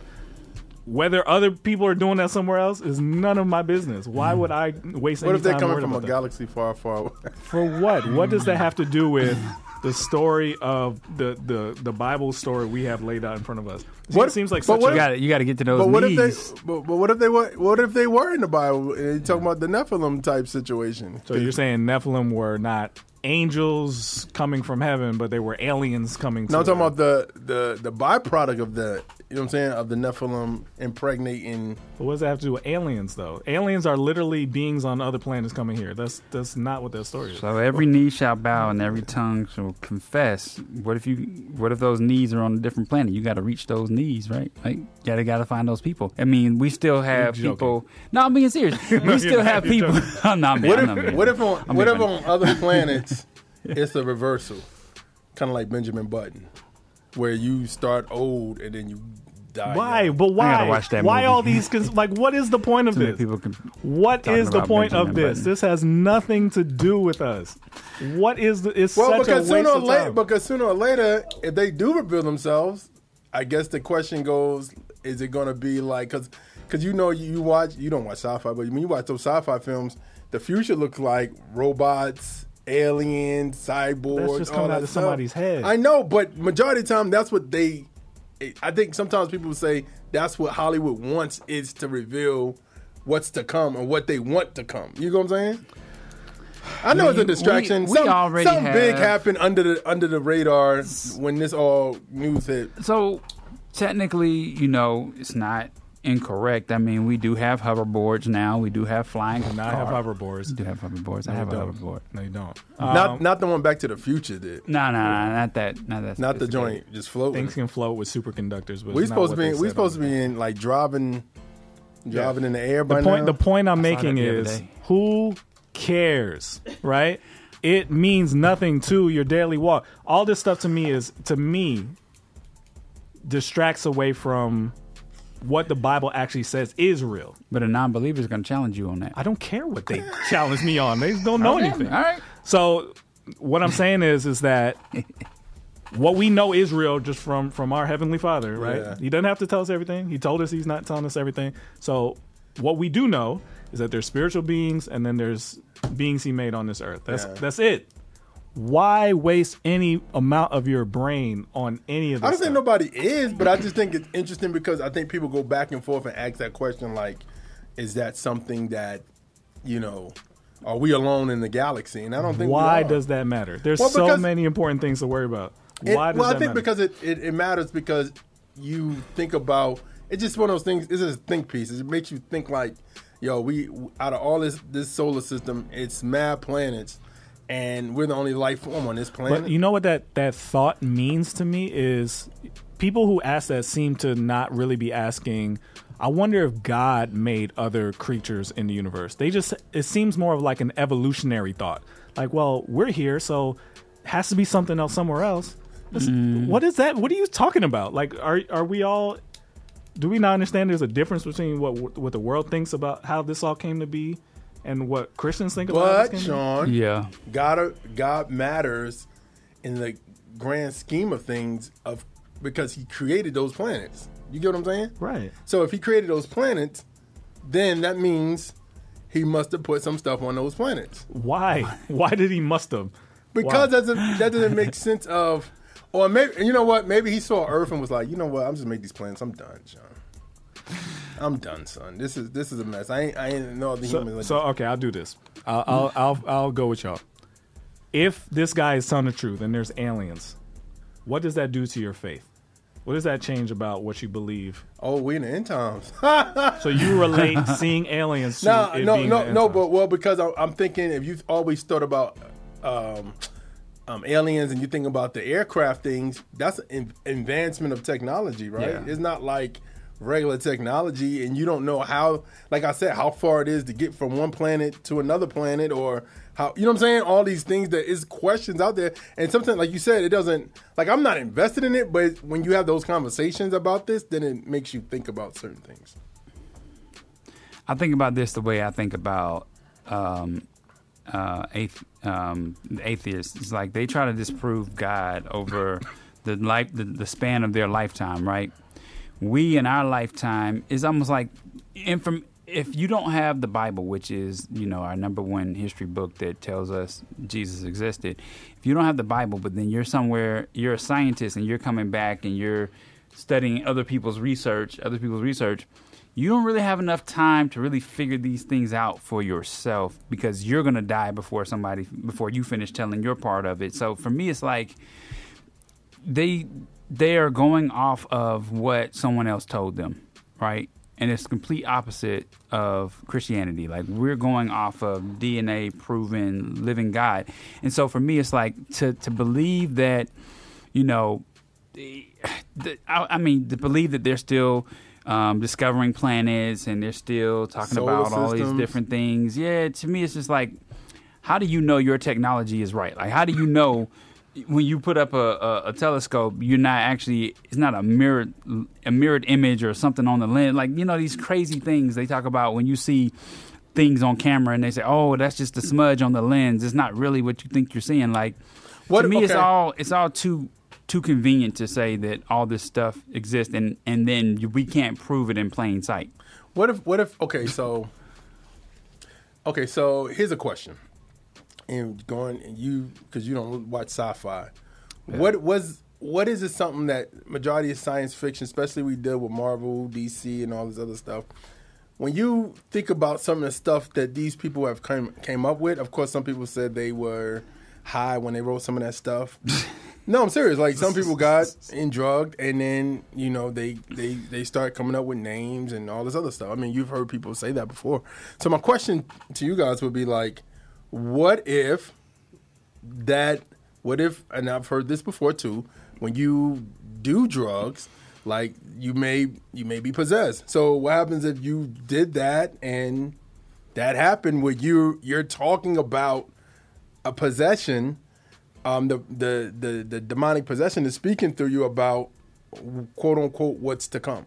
Whether other people are doing that somewhere else is none of my business. Why mm. would I waste What any if they're time coming worried from a about that? galaxy far, far away? For what? What does that mm. have to do with the story of the, the, the Bible story we have laid out in front of us? What- it seems like but such what a you got you got to get to those But what needs. if they? But, but what if they were? What if they were in the Bible? And you talking about the Nephilim type situation. So you're saying Nephilim were not angels coming from heaven, but they were aliens coming. No, I'm talking about the the the byproduct of the. You know what I'm saying? Of the Nephilim impregnating. But what does that have to do with aliens, though? Aliens are literally beings on other planets coming here. That's that's not what that story is. So every knee shall bow and every tongue shall confess. What if you? What if those knees are on a different planet? You got to reach those knees, right? Like, you gotta gotta find those people. I mean, we still have people. No, I'm being serious. We you're still have You're people. I'm not. What I'm not if being- what if on I'm what being if funny. on other planets it's a reversal, kind of like Benjamin Button, where you start old and then you die. Why? young. But why? gotta watch that why movie. all these? Cons- like, what is the point of this? people can. What talking is the about point of this? Button. This has nothing to do with us. What is the? It's Well, such a because waste sooner or later, because sooner or later, if they do reveal themselves, I guess the question goes: Is it going to be like because because you know you, you watch you don't watch sci-fi, but when you watch those sci-fi films, the future looks like robots, aliens, cyborgs. That's just coming out of stuff. somebody's head. I know, but majority of the time, that's what they. I think sometimes people say that's what Hollywood wants is to reveal what's to come and what they want to come. You know what I'm saying? I know it's a distraction. we Some- already something big happened under the under the radar when this all news hit. So technically, you know, it's not incorrect. I mean, we do have hoverboards now. We do have flying. And I have hoverboards. We do have hoverboards. I have you a don't. hoverboard. No, you don't. not Um, not the one Back to the Future did. No, no, no, not that. Not that. Not the joint, just floating. things can float with superconductors, but We it's supposed to be we supposed to be in like driving driving in the air by the point now. the point I'm I making that the other is who cares, right? It means nothing to your daily walk. All this stuff to me is to me distracts away from what the Bible actually says is real. But a non-believer is going to challenge you on that. I don't care what they challenge me on. They don't know Okay, anything. All right. So what I'm saying is is that what we know is real just from from our heavenly Father, right? Yeah. He doesn't have to tell us everything. He told us he's not telling us everything. So what we do know is that there's spiritual beings and then there's beings he made on this earth. That's Yeah. that's it. Why waste any amount of your brain on any of this? I don't think nobody is, but I just think it's interesting because I think people go back and forth and ask that question like, is that something that, you know, are we alone in the galaxy? And I don't think Why does that matter? There's Well, so many important things to worry about. It- Why does well, I think matter? because it, it, it matters because you think about it's just one of those things. It's a think piece. It makes you think like, yo, we out of all this this solar system, it's mad planets, and we're the only life form on this planet. But you know what that that thought means to me is people who ask that seem to not really be asking. I wonder if God made other creatures in the universe. They just it seems more of like an evolutionary thought. Like, well, we're here, so has to be something else somewhere else. That's- mm. What is that? What are you talking about? Like, are are we all? Do we not understand? There's a difference between what what the world thinks about how this all came to be, and what Christians think about But his kingdom? Sean, Yeah. God, God matters in the grand scheme of things of because He created those planets. You get what I'm saying? Right. So if He created those planets, then that means He must have put some stuff on those planets. Why? Why did he must have? Because Why? that doesn't that doesn't make sense of, or maybe you know what? Maybe he saw Earth and was like, you know what? I'm just make these plans. I'm done, Sean. I'm done, son. This is this is a mess. I ain't I ain't know the So, humans. so okay, I'll do this. I'll, I'll I'll I'll go with y'all. If this guy is telling the truth and there's aliens, what does that do to your faith? What does that change about what you believe? oh, we in the end times. So you relate seeing aliens to no, it no, being no, no. But well, because I'm, I'm thinking if you've always thought about um, um, aliens and you think about the aircraft things, that's an advancement of technology, right? Yeah. It's not like regular technology, and you don't know how, like I said, how far it is to get from one planet to another planet, or how you know what I'm saying. All these things that is questions out there, and sometimes, like you said, it doesn't. Like I'm not invested in it, but when you have those conversations about this, then it makes you think about certain things. I think about this the way I think about um, uh, um, atheists. It's like they try to disprove God over the life, the, the span of their lifetime. Right? We in our lifetime is almost like inform. If you don't have the Bible, which is you know our number one history book that tells us Jesus existed, if you don't have the Bible, but then you're somewhere, you're a scientist and you're coming back and you're studying other people's research, other people's research, you don't really have enough time to really figure these things out for yourself because you're to die before somebody before you finish telling your part of it. So for me it's like they they are going off of what someone else told them, right? And it's complete opposite of Christianity. Like we're going off of DNA proven living God. And so for me it's like to to believe that you know the, the, I, I mean, to believe that they're still um, discovering planets and they're still talking Solar about all these different things. Yeah, to me, it's just like, how do you know your technology is right? Like, how do you know when you put up a, a, a telescope, you're not actually it's not a mirrored a mirrored image or something on the lens. Like you know these crazy things they talk about when you see things on camera and they say, oh, that's just a smudge on the lens. It's not really what you think you're seeing. Like What- to me, it's all it's all too too convenient to say that all this stuff exists and and then you, we can't prove it in plain sight. What if? What if? Okay, so. Okay, so here's a question. And going and you because you don't watch sci-fi. What was? What is it? Something that majority of science fiction, especially we deal with Marvel, DC, and all this other stuff. When you think about some of the stuff that these people have came came up with, of course, some people said they were high when they wrote some of that stuff. No, I'm serious. Like some people got in drugged, and then you know they they they start coming up with names and all this other stuff. I mean, you've heard people say that before. So my question to you guys would be like, what if that? What if? And I've heard this before too. When you do drugs, like you may you may be possessed. So what happens if you did that and that happened? Where you you're talking about a possession um, the, the the the demonic possession is speaking through you about quote unquote what's to come.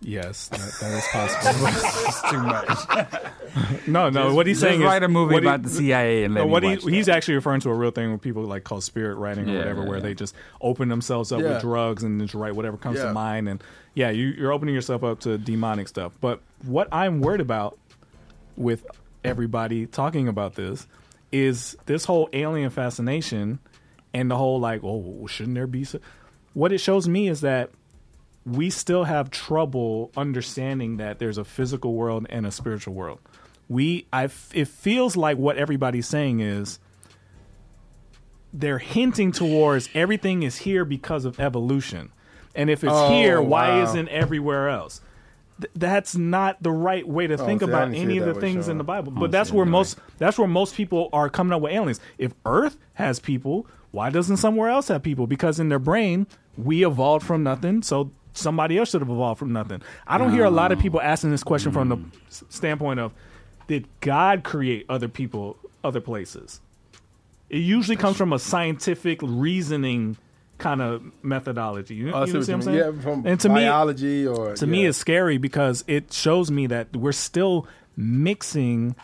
Yes, that, that is possible. It's too much. no, no. what he's Just saying write is a movie what he- about the CIA and let no, me what he, watch that. he's actually referring to a real thing with people like call spirit writing or Yeah, whatever, yeah, where yeah. they just open themselves up Yeah. with drugs and just write whatever comes Yeah. to mind. And yeah, you, you're opening yourself up to demonic stuff. But what I'm worried about with everybody talking about this is this whole alien fascination and the whole like, oh, shouldn't there be? So-? What it shows me is that we still have trouble understanding that there's a physical world and a spiritual world. We, I, it feels like what everybody's saying is they're hinting towards everything is here because of evolution, and if it's Oh, here, why wow. isn't everywhere else? Th- that's not the right way to think Oh, see, about any of the things in the Bible. Oh, But that's where you're most that's where most people are coming up with aliens. If Earth has people, why doesn't somewhere else have people? Because in their brain, we evolved from nothing, so somebody else should have evolved from nothing. I don't hear a lot of people asking this question from the mm. s- standpoint of did God create other people, other places? It usually comes from a scientific reasoning kind of methodology. You, Oh, you know what I'm saying? Yeah, from and to me, biology or to me yeah. it's scary because it shows me that we're still mixing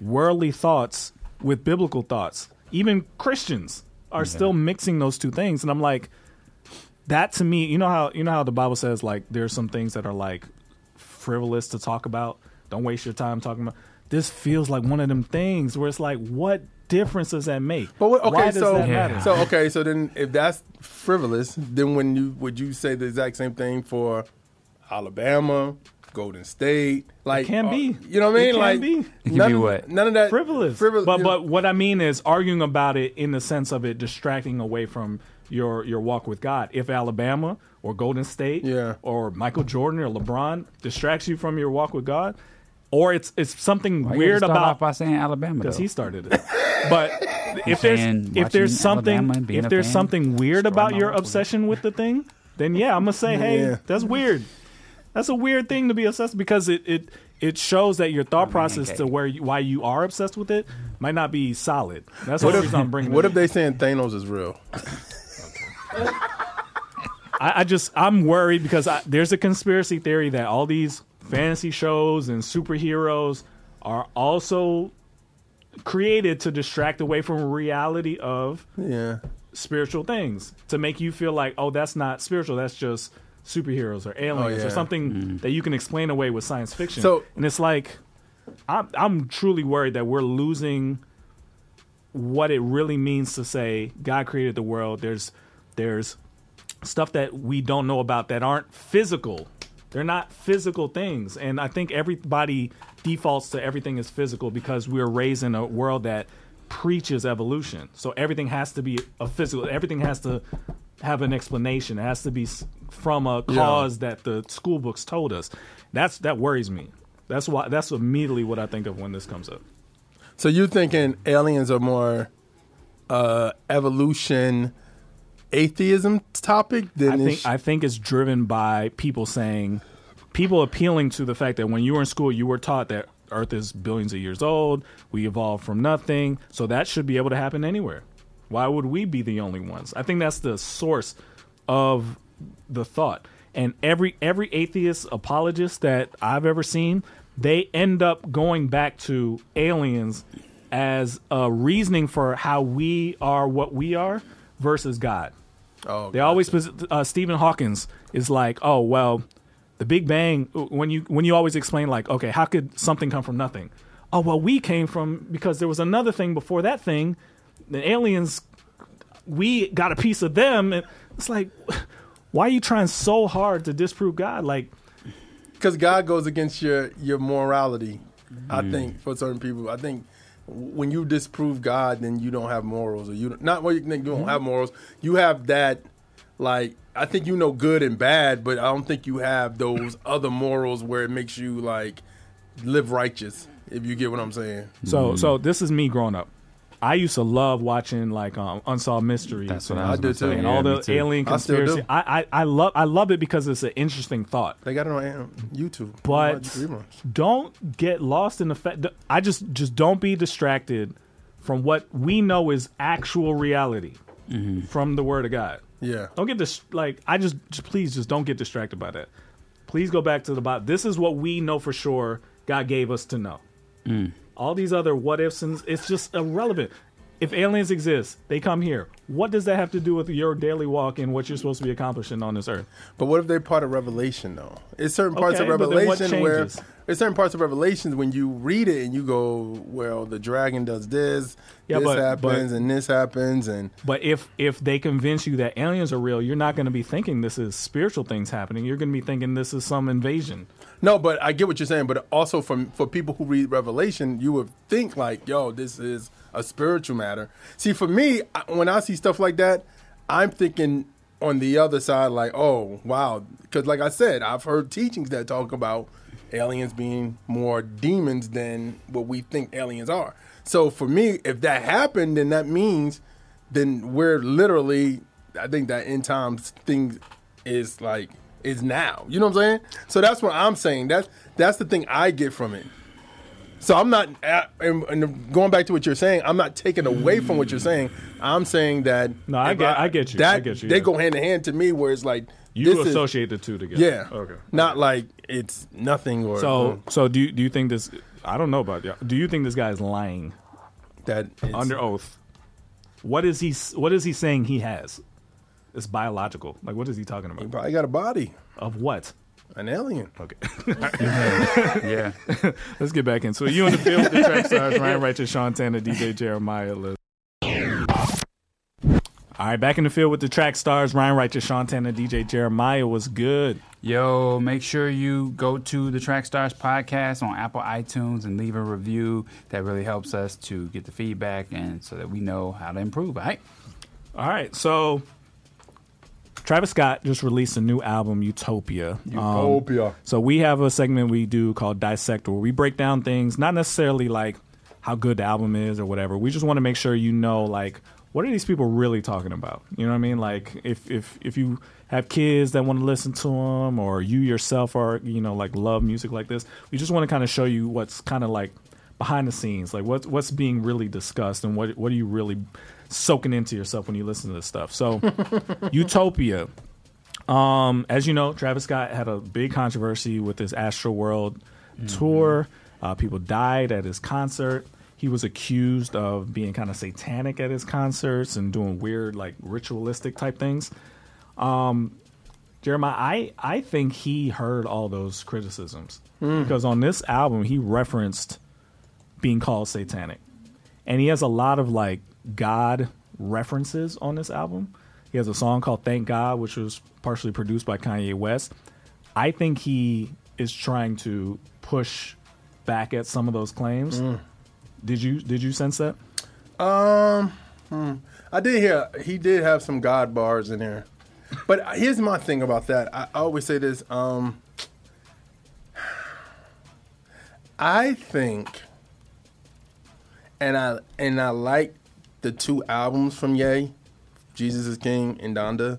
worldly thoughts with biblical thoughts. Even Christians are still mixing those two things, and I'm like, that to me, you know how you know how the Bible says like there's some things that are like frivolous to talk about. Don't waste your time talking about. This feels like one of them things where it's like, what difference does that make? But what, okay, Why does so that matter? so okay, so then if that's frivolous, then when you would you say the exact same thing for Alabama, Golden State? Like can uh, be. you know what I It mean? can like be. It can none, be of- what? None of that frivolous. Frivolous. But you know. but what I mean is arguing about it in the sense of it distracting away from your your walk with God. If Alabama or Golden State Yeah. or Michael Jordan or LeBron distracts you from your walk with God, or it's it's something Why weird gotta start off about by saying Alabama because he started it. but if there's if there's something Alabama and being if there's fan, something weird about your obsession with the thing, then yeah, I'm gonna say, hey, Yeah. that's weird. That's a weird thing to be obsessed because it it it shows that your thought process okay. to where you, why you are obsessed with it might not be solid. That's the only reason I'm bringing what it. if they saying Thanos is real? I, I just I'm worried because I, there's a conspiracy theory that all these fantasy shows and superheroes are also created to distract away from reality of Yeah. spiritual things to make you feel like oh that's not spiritual that's just superheroes or aliens Oh, yeah. or something mm-hmm. that you can explain away with science fiction So- and it's like I'm, I'm truly worried that we're losing what it really means to say God created the world. There's there's stuff that we don't know about that aren't physical. They're not physical things. And I think everybody defaults to everything is physical because we're raised in a world that preaches evolution. So everything has to be a physical. Everything has to have an explanation. It has to be from a cause that the school books told us. That's that worries me. That's why that's immediately what I think of when this comes up. So you're thinking aliens are more uh, evolution atheism topic than I think I think it's driven by people saying, people appealing to the fact that when you were in school, you were taught that Earth is billions of years old. We evolved from nothing, so that should be able to happen anywhere. Why would we be the only ones? I think that's the source of the thought. And every every atheist apologist that I've ever seen, they end up going back to aliens as a reasoning for how we are what we are versus God. Oh, They always uh, Stephen Hawkins is like, oh well, the Big Bang. When you when you always explain like, okay, how could something come from nothing? Oh well, we came from because there was another thing before that thing. The aliens, we got a piece of them, and it's like, why are you trying so hard to disprove God? Like, because God goes against your your morality. I think for certain people, I think when you disprove God, then you don't have morals, or you not what you think you don't mm-hmm. have morals. You have that, like I think you know good and bad, but I don't think you have those other morals where it makes you like live righteous. If you get what I'm saying. so so mm-hmm. this is me growing up. I used to love watching like um, unsolved mysteries. That's what I was I gonna too. and Yeah, all the too. alien I still conspiracy. do. I, I I love I love it because it's an interesting thought. They got it on um, YouTube. But don't get lost in the fact. I just just don't be distracted from what we know is actual reality from the Word of God. yeah, Don't get this like I just, just please just don't get distracted by that. Please go back to the Bible. This is what we know for sure God gave us to know. All these other what ifs and it's just irrelevant. If aliens exist, they come here. What does that have to do with your daily walk and what you're supposed to be accomplishing on this earth? But what if they're part of Revelation though? It's certain parts Okay, of but then what Revelation where there's certain parts of Revelations when you read it and you go, well, the dragon does this, Yeah, this but- happens, but- and this happens, and But if if they convince you that aliens are real, you're not going to be thinking this is spiritual things happening. You're going to be thinking this is some invasion. No, but I get what you're saying. But also from for people who read Revelation, you would think like, yo, this is a spiritual matter. See, for me, when I see stuff like that, I'm thinking on the other side, like, oh, wow, because like I said, I've heard teachings that talk about aliens being more demons than what we think aliens are. So for me, if that happened, then that means then we're literally I think that end times thing is like is now. You know what I'm saying? So that's what I'm saying. That's that's the thing I get from it. So I'm not and, going back to what you're saying. I'm not taking away from what you're saying. I'm saying that No, I get- I get you. That I get you, they yeah. go hand in hand to me. Where it's like You this is- associate the two together. yeah, Okay. not like it's nothing or So so do you, do you think this I don't know about you. Do you think this guy is lying That under oath? What is he? What is he saying he has? It's biological. Like what is he talking he about? probably got a body, Of what? an alien. Okay. Yeah. Let's get back into it. You in the field with the track stars, Ryan Righteous, Sean Tanner, DJ Jeremiah. Liz. All right, back in the field with the track stars, Ryan Righteous, Sean Tanner, DJ Jeremiah was good. Yo, make sure you go to the Track Stars podcast on Apple iTunes and leave a review. That really helps us to get the feedback and so that we know how to improve. All right. All right, so Travis Scott just released a new album, Utopia. Um, Utopia. so we have a segment we do called Dissect, where we break down things, not necessarily like how good the album is or whatever. We just want to make sure you know, like, what are these people really talking about? You know what I mean? Like, if if if you have kids that want to listen to them, or you yourself are, you know, like love music like this, we just want to kind of show you what's kind of like behind the scenes, like what's what's being really discussed, and what what are you really soaking into yourself when you listen to this stuff. So, Utopia. Um, as you know, Travis Scott had a big controversy with his Astroworld tour. Uh, people died at his concert. He was accused of being kind of satanic at his concerts and doing weird, like ritualistic type things. Um, Jeremiah, I, I think he heard all those criticisms because on this album he referenced being called satanic, and he has a lot of like God references on this album. He has a song called "Thank God," which was partially produced by Kanye West. I think he is trying to push back at some of those claims. Did you did you sense that? Um, hmm. I did hear he did have some God bars in there, but here's my thing about that. I always say this. Um, I think, and I and I like the two albums from Ye, Jesus is King and Donda,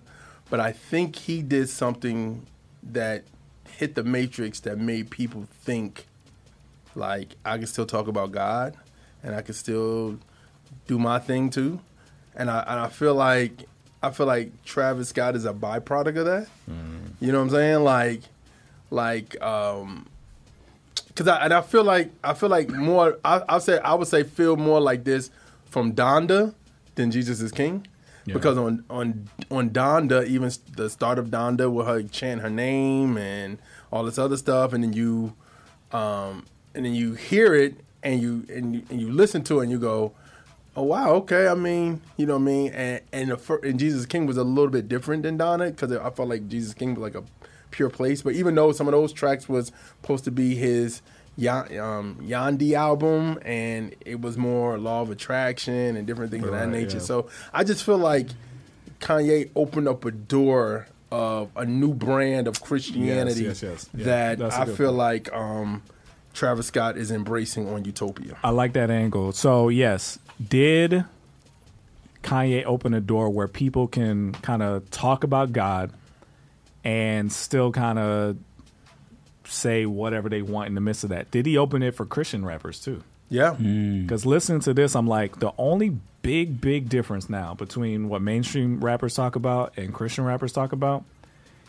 but I think he did something that hit the matrix that made people think like I can still talk about God and I can still do my thing too. And I and I feel like I feel like Travis Scott is a byproduct of that. You know what I'm saying? Like like um cuz I and I feel like I feel like more I I say I would say feel more like this from Donda than Jesus is King. Because on on on Donda, even the start of Donda, with her chant her name and all this other stuff, and then you um, and then you hear it and you and you, and you listen to it and you go, oh wow, okay. I mean, you know what I mean. And and, and Jesus King was a little bit different than Donda because I felt like Jesus King was like a pure place. But even though some of those tracks was supposed to be his Yan- um, Yandhi album, and it was more law of attraction and different things of that nature. yeah. So I just feel like Kanye opened up a door of a new brand of Christianity yes, yes. Yeah, that I feel point. like um, Travis Scott is embracing on Utopia. I like that angle. So yes, did Kanye open a door where people can kind of talk about God and still kind of say whatever they want in the midst of that? Did he open it for Christian rappers too? Yeah. Mm. Because listening to this, I'm like, the only big, big difference now between what mainstream rappers talk about and Christian rappers talk about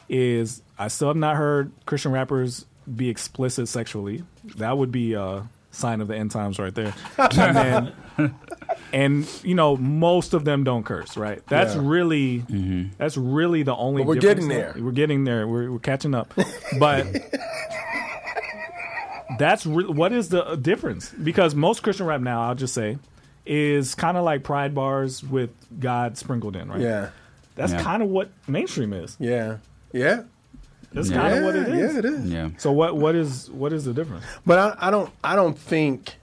is I still have not heard Christian rappers be explicit sexually. That would be a sign of the end times right there. and then, and you know, most of them don't curse, right? That's Yeah. really, mm-hmm. that's really the only. But we're difference getting now. there. We're getting there. We're, we're catching up, but. That's re- what is the uh, difference? Because most Christian rap now, I'll just say, is kind of like pride bars with God sprinkled in, right? Yeah. That's Yeah. kind of what mainstream is. Yeah. Yeah. That's Yeah. kind of what it Yeah, is. Yeah, it is. Yeah. So what what is what is the difference? But I, I don't I don't think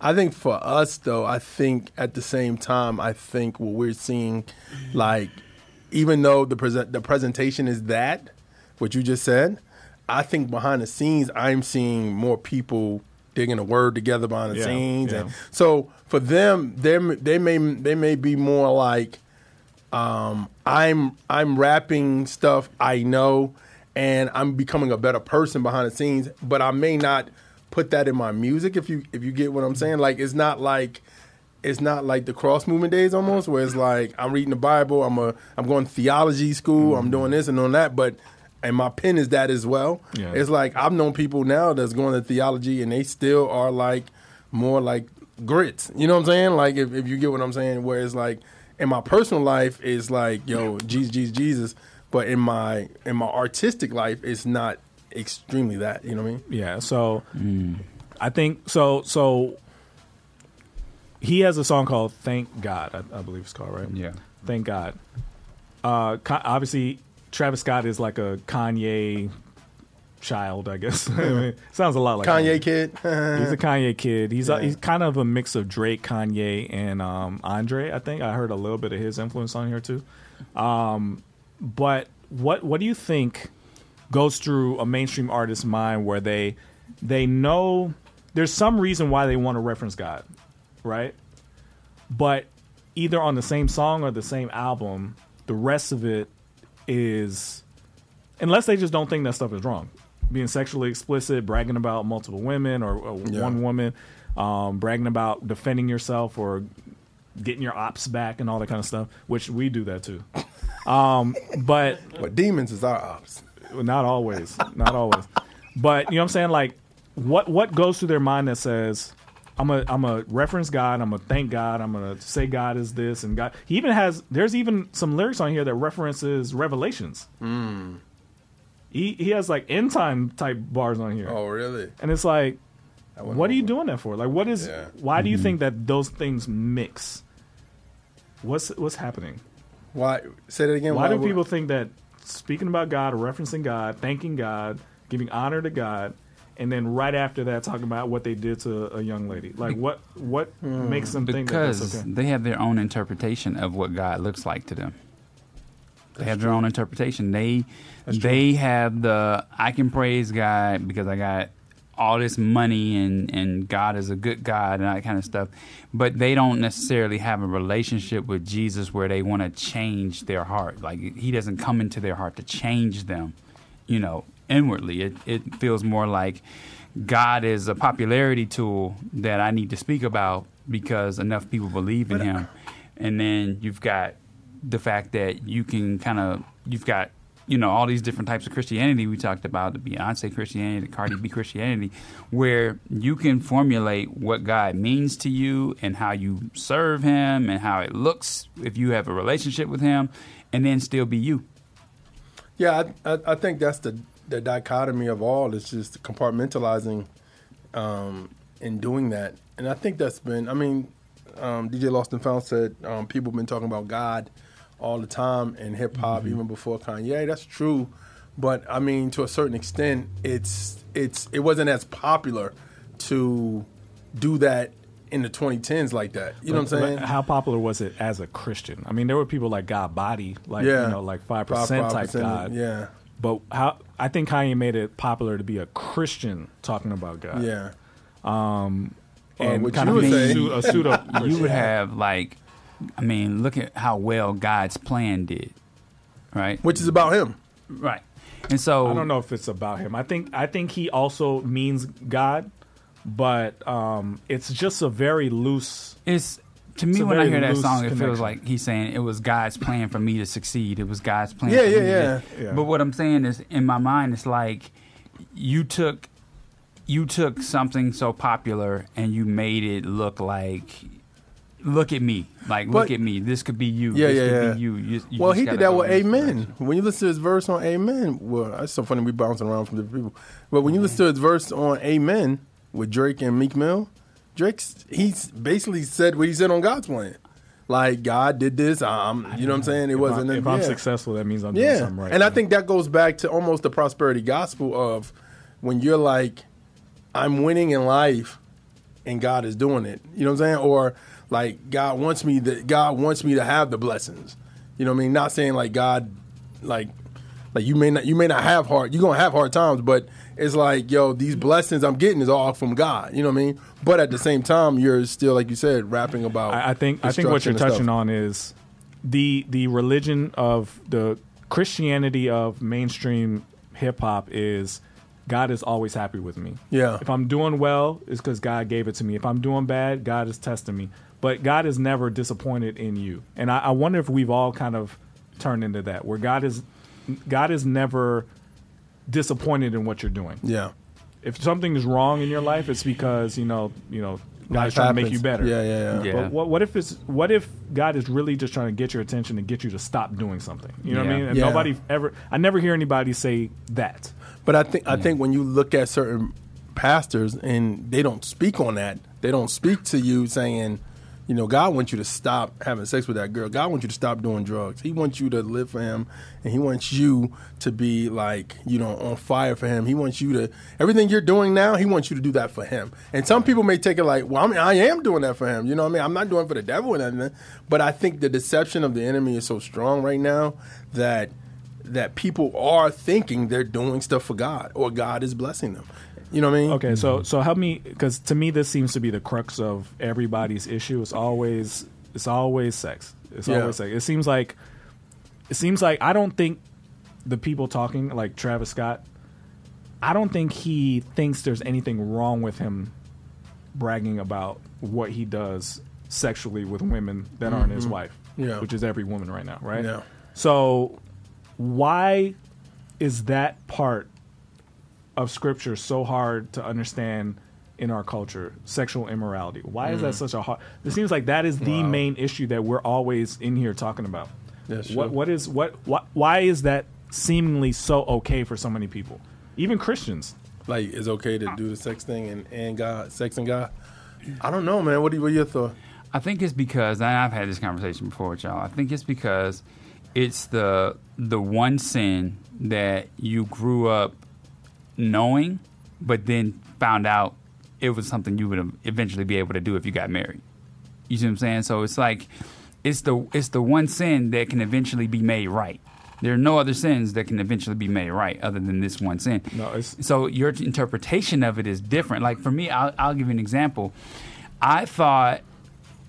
I think for us though, I think at the same time, I think what we're seeing, like, even though the present the presentation is that, what you just said, I think behind the scenes, I'm seeing more people digging a word together behind the Yeah, scenes, yeah. and so for them, they they may they may be more like, um, I'm I'm rapping stuff I know, and I'm becoming a better person behind the scenes. But I may not put that in my music. If you if you get what I'm saying, like it's not like it's not like the cross movement days almost, where it's like I'm reading the Bible, I'm a I'm going to theology school, I'm doing this and doing that, but and my pen is that as well. Yeah. It's like I've known people now that's going to theology and they still are like more like grits. You know what I'm saying? Like if, if you get what I'm saying, where it's like in my personal life it's like yo Jesus Jesus Jesus, but in my in my artistic life it's not extremely that. You know what I mean? Yeah. So I think so. So he has a song called "Thank God." I, I believe it's called right. Yeah. Thank God. Uh, obviously, Travis Scott is like a Kanye child, I guess. I mean, sounds a lot like Kanye kid. He's a Kanye kid. He's Yeah. a, he's kind of a mix of Drake, Kanye, and um, Andre. I think I heard a little bit of his influence on here too. Um, but what what do you think goes through a mainstream artist's mind where they they know there's some reason why they want to reference God, right? But either on the same song or the same album, the rest of it is unless they just don't think that stuff is wrong. Being sexually explicit, bragging about multiple women or, or Yeah. one woman, um, bragging about defending yourself or getting your ops back and all that kind of stuff, which we do that too. Um, but But demons is our ops. not always, not always. But you know what I'm saying? Like, what what goes through their mind that says, "I'm a I'm a reference God. I'm a thank God. I'm gonna say God is this and God." He even has there's even some lyrics on here that references Revelations. He he has like end time type bars on here, Oh really? and it's like, what are you doing that for? Like, what is? Yeah. Why do you mm-hmm. think that those things mix? What's what's happening? Why say that again? Why do would- people think that speaking about God, referencing God, thanking God, giving honor to God, and then right after that talking about what they did to a young lady? Like what what Hmm. makes them think that because that's okay? they have their own interpretation of what God looks like to them. They have their own interpretation. They they have the I can praise God because I got all this money and and God is a good God and that kind of stuff. But they don't necessarily have a relationship with Jesus where they want to change their heart. Like he doesn't come into their heart to change them, you know, inwardly. It it feels more like God is a popularity tool that I need to speak about because enough people believe in him. And then you've got the fact that you can kind of you've got you know all these different types of Christianity we talked about the Beyonce Christianity, the Cardi B Christianity, where you can formulate what God means to you and how you serve Him and how it looks if you have a relationship with Him, and then still be you. Yeah, I, I, I think that's the the dichotomy of all. is just compartmentalizing um, and doing that, and I think that's been. I mean, um, DJ Lost and Found said um, people have been talking about God all the time in hip hop, even before Kanye. That's true, but I mean, to a certain extent, it's it's it wasn't as popular to do that in the 2010s like that. You know what I'm saying? How popular was it as a Christian? I mean, there were people like God Body, like Yeah. you know, like five Five- percent type 5%, God. yeah. But how I think Kanye made it popular to be a Christian talking about God. Yeah. Um, and what kind you of would being say. su- a pseudo. you would have like, I mean, look at how well God's plan did, right? Which is about him. Right. And so I don't know if it's about him. I think I think he also means God, but um, it's just a very loose. It's to me when I hear that song, it feels like he's saying it was God's plan for me to succeed. It was God's plan. Yeah, for yeah, me to- yeah. Yeah. But what I'm saying is, in my mind, it's like you took you took something so popular and you made it look like. Look at me, like look at me. This could be you. Yeah, this yeah, could yeah. Be you. You- you well, he did that with Amen. direction. When you listen to his verse on Amen, well, that's so funny we bouncing around from different people. But when you listen to his verse on Amen with Drake and Meek Mill, Drake's he's basically said what he said on God's plan. Like God did this, I'm, you know what I'm saying? It If, wasn't. I, if I'm yeah. successful, that means I'm doing something right. and I think that goes back to almost the prosperity gospel of when you're like, I'm winning in life, and God is doing it. You know what I'm saying? Or like God wants me that God wants me to have the blessings. You know what I mean? Not saying like God, like, like you may not you may not have hard you're gonna have hard times, but it's like yo these blessings I'm getting is all from God. You know what I mean? But at the same time, you're still like you said rapping about. I, I think I think what you're touching stuff. on is the the religion of the Christianity of mainstream hip hop is God is always happy with me. Yeah. If I'm doing well, it's because God gave it to me. If I'm doing bad, God is testing me. But God is never disappointed in you. And I, I wonder if we've all kind of turned into that, where God is God is never disappointed in what you're doing. Yeah. If something is wrong in your life, it's because you know you know God's trying to make you better. Yeah, yeah, yeah. Yeah. But what, what if it's what if God is really just trying to get your attention and get you to stop doing something? You know what I mean? And Yeah. nobody ever. I never hear anybody say that. But I think I think when you look at certain pastors and they don't speak on that, they don't speak to you saying, you know, God wants you to stop having sex with that girl. God wants you to stop doing drugs. He wants you to live for Him, and He wants you to be like, you know, on fire for Him. He wants you to everything you're doing now. He wants you to do that for Him. And some people may take it like, well, I mean, I am doing that for Him. You know what I mean? I'm not doing it for the devil and anything. But I think the deception of the enemy is so strong right now that that people are thinking they're doing stuff for God or God is blessing them. You know what I mean? Okay, so so help me because to me this seems to be the crux of everybody's issue. It's always it's always sex. It's Yeah. always sex. It seems like it seems like I don't think the people talking like Travis Scott. I don't think he thinks there's anything wrong with him bragging about what he does sexually with women that aren't his wife, Mm-hmm. Yeah. which is every woman right now, right? Yeah. So why is that part of scripture so hard to understand in our culture? Sexual immorality. Why is that Mm. such a hard? It seems like that is the main issue that we're always in here talking about. That's What true. what is what, what why is that seemingly so okay for so many people, even Christians? Like it's okay to do the sex thing and, and God, sex and God. I don't know, man. What do you, what are your thoughts? I think it's because and I've had this conversation before with y'all. I think it's because it's the the one sin that you grew up knowing, but then found out it was something you would eventually be able to do if you got married. You see what I'm saying? So it's like it's the it's the one sin that can eventually be made right. There are no other sins that can eventually be made right other than this one sin. No, it's- so your interpretation of it is different. Like for me, I'll, I'll give you an example. I thought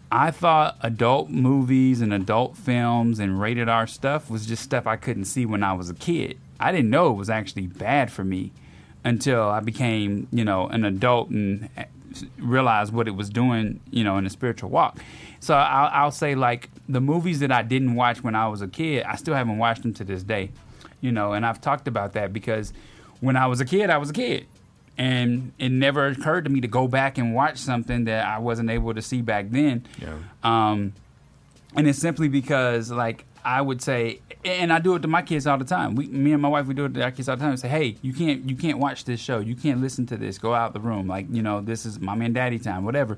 I thought adult movies and adult films and rated R stuff was just stuff I couldn't see when I was a kid. I didn't know it was actually bad for me until I became, you know, an adult and realized what it was doing, you know, in a spiritual walk. So I'll, I'll say like the movies that I didn't watch when I was a kid, I still haven't watched them to this day, you know, and I've talked about that because when I was a kid, I was a kid and it never occurred to me to go back and watch something that I wasn't able to see back then. Yeah. Um, and it's simply because, like, I would say, and I do it to my kids all the time. We, me and my wife, we do it to our kids all the time. We say, "Hey, you can't, you can't watch this show. You can't listen to this. Go out the room. Like, you know, this is mommy and daddy time, whatever."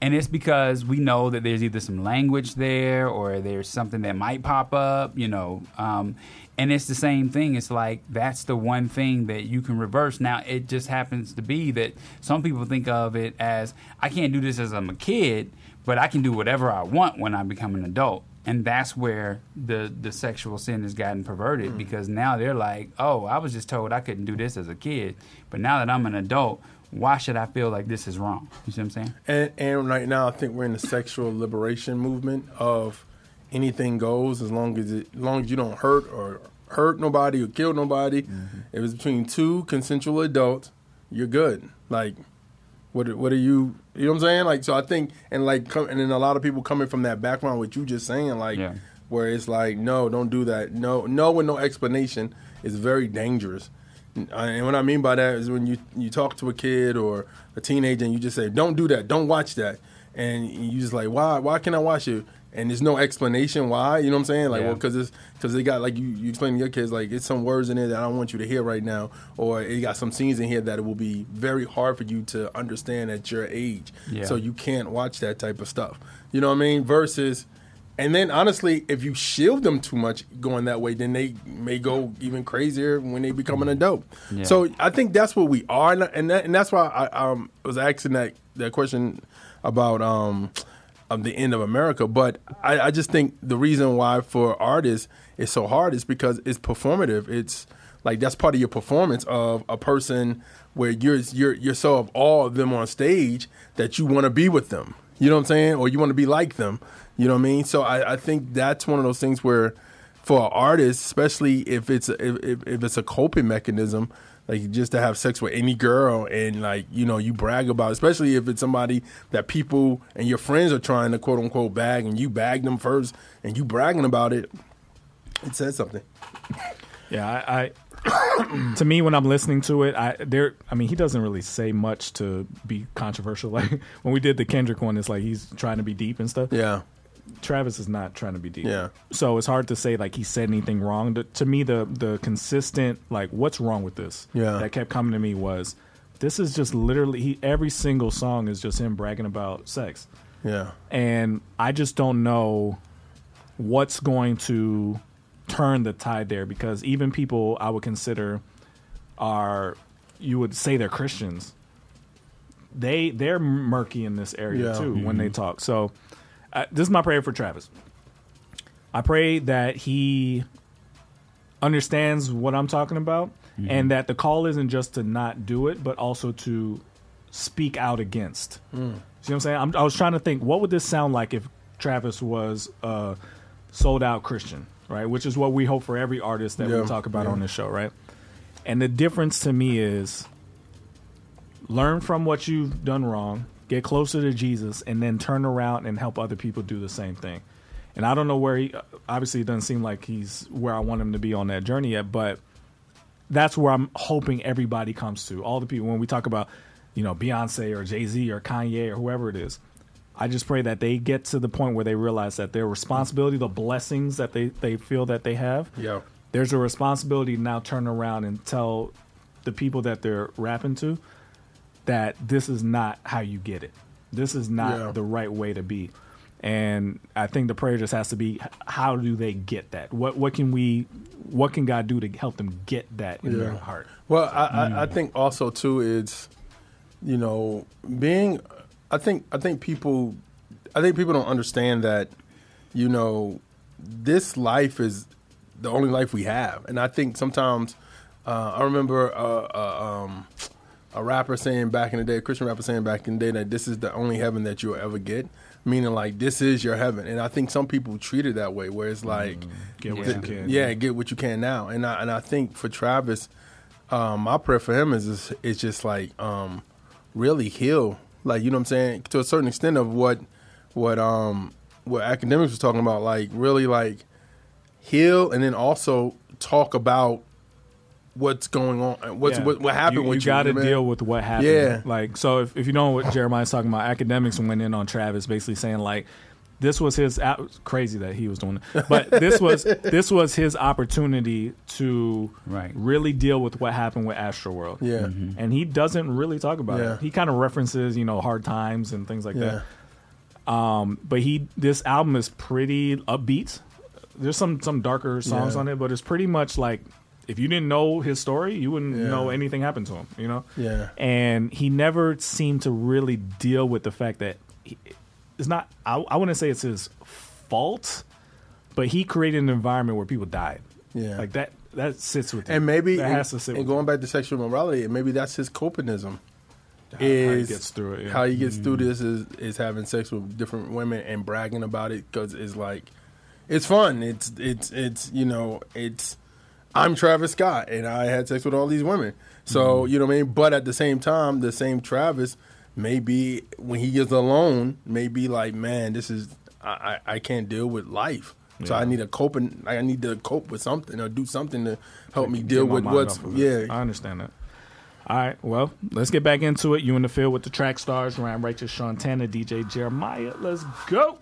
And it's because we know that there's either some language there or there's something that might pop up, you know. Um, and it's the same thing. It's like that's the one thing that you can reverse. Now, it just happens to be that some people think of it as I can't do this as I'm a kid, but I can do whatever I want when I become an adult. And that's where the the sexual sin has gotten perverted mm. because now they're like, oh, I was just told I couldn't do this as a kid, but now that I'm an adult, why should I feel like this is wrong? You see what I'm saying? And, and right now, I think we're in the sexual liberation movement of anything goes as long as it, as long as you don't hurt or hurt nobody or kill nobody. Mm-hmm. If it's between two consensual adults, you're good. Like, what what are you? You know what I'm saying? Like, so I think and like, and then a lot of people coming from that background, what you just saying, like, Yeah. where it's like, no, don't do that. No, no, with no explanation is very dangerous. Uh, and what I mean by that is when you you talk to a kid or a teenager and you just say, "Don't do that, don't watch that," and you just like, "Why? Why can't I watch it?" And there's no explanation why. You know what I'm saying? Like, Yeah. well, because it's because they got like you you explain to your kids like it's some words in there that I don't want you to hear right now, or it got some scenes in here that it will be very hard for you to understand at your age. Yeah. So you can't watch that type of stuff. You know what I mean? Versus. And then honestly, if you shield them too much going that way, then they may go even crazier when they become an adult. Yeah. So I think that's what we are, and that, and that's why I um, was asking that that question about um, of the end of America. But I, I just think the reason why for artists it's so hard is because it's performative. It's like that's part of your performance of a person where you're you're you're so of all of them on stage that you want to be with them. You know what I'm saying? Or you want to be like them. You know what I mean? So I, I think that's one of those things where for an artist, especially if it's a, if- if it's a coping mechanism, like just to have sex with any girl and like you know you brag about, it, especially if it's somebody that people and your friends are trying to quote unquote bag and you bag them first and you bragging about it, it says something. Yeah, I, I to me, when I'm listening to it, I there. I mean, he doesn't really say much to be controversial. Like when we did the Kendrick one, it's like he's trying to be deep and stuff. Yeah. Travis is not trying to be deep. Yeah. So it's hard to say like he said anything wrong. The, to me, the the consistent like what's wrong with this? Yeah. That kept coming to me was this is just literally he every single song is just him bragging about sex, Yeah. and I just don't know what's going to turn the tide there because even people I would consider are you would say they're Christians. They they're murky in this area Yeah. too when they mm-hmm. talk. So uh, this is my prayer for Travis. I pray that he understands what I'm talking about and that the call isn't just to not do it, but also to speak out against. See what I'm saying? I'm, I was trying to think, what would this sound like if Travis was a sold out Christian, right? Which is what we hope for every artist that Yeah, we talk about yeah. on this show, right? And the difference to me is learn from what you've done wrong, get closer to Jesus, and then turn around and help other people do the same thing. And I don't know where he obviously it doesn't seem like he's where I want him to be on that journey yet, but that's where I'm hoping everybody comes to. All the people when we talk about, you know, Beyonce or Jay Z or Kanye or whoever it is. I just pray that they get to the point where they realize that their responsibility, the blessings that they, they feel that they have, Yeah. there's a responsibility to now turn around and tell the people that they're rapping to that this is not how you get it. This is not Yeah. the right way to be. And I think the prayer just has to be how do they get that? What what can we what can God do to help them get that in their heart? Well, I, I, I think also too is, you know, being. I think I think people, I think people don't understand that, you know, this life is the only life we have, and I think sometimes uh, I remember uh, uh, um, a rapper saying back in the day, a Christian rapper saying back in the day that this is the only heaven that you'll ever get, meaning like this is your heaven, and I think some people treat it that way, where it's like, Get what th- you can. yeah, get what you can now, and I and I think for Travis, um, my prayer for him is is, is just like um, really heal, like you know what I'm saying, to a certain extent of what what um what Akademiks was talking about, like really like heal, and then also talk about what's going on, what's Yeah. what, what happened you, with you. got to deal with what happened. Yeah. Like so, if, if you know what Jeremiah's talking about, Akademiks went in on Travis, basically saying like, this was his crazy that he was doing it, but this was this was his opportunity to Right. really deal with what happened with Astroworld. Yeah. and he doesn't really talk about Yeah. it. He kind of references you know hard times and things like Yeah. that. Um, but he this album is pretty upbeat. There's some some darker songs Yeah. on it, but it's pretty much like if you didn't know his story, you wouldn't Yeah. know anything happened to him. You know. Yeah. And he never seemed to really deal with the fact that he, it's not. I, I wouldn't say it's his fault, but he created an environment where people died. Yeah. Like that. That sits with him. and maybe that and, has to sit. and going him. back to sexual morality, and maybe that's his copism. How- how he gets through it, yeah. How he gets through mm-hmm. this is is having sex with different women and bragging about it because it's like it's fun. It's it's it's you know it's I'm Travis Scott and I had sex with all these women. So Mm-hmm. you know what I mean. But at the same time, the same Travis maybe when he gets alone, maybe like man, this is I I, can't deal with life. So I need to cope and I need to cope with something or do something to help me deal with what's of yeah. I understand that. All right, well, let's get back into it. You in the field with the track stars, Ryan Righteous, Sean Tanner, DJ Jeremiah. Let's go.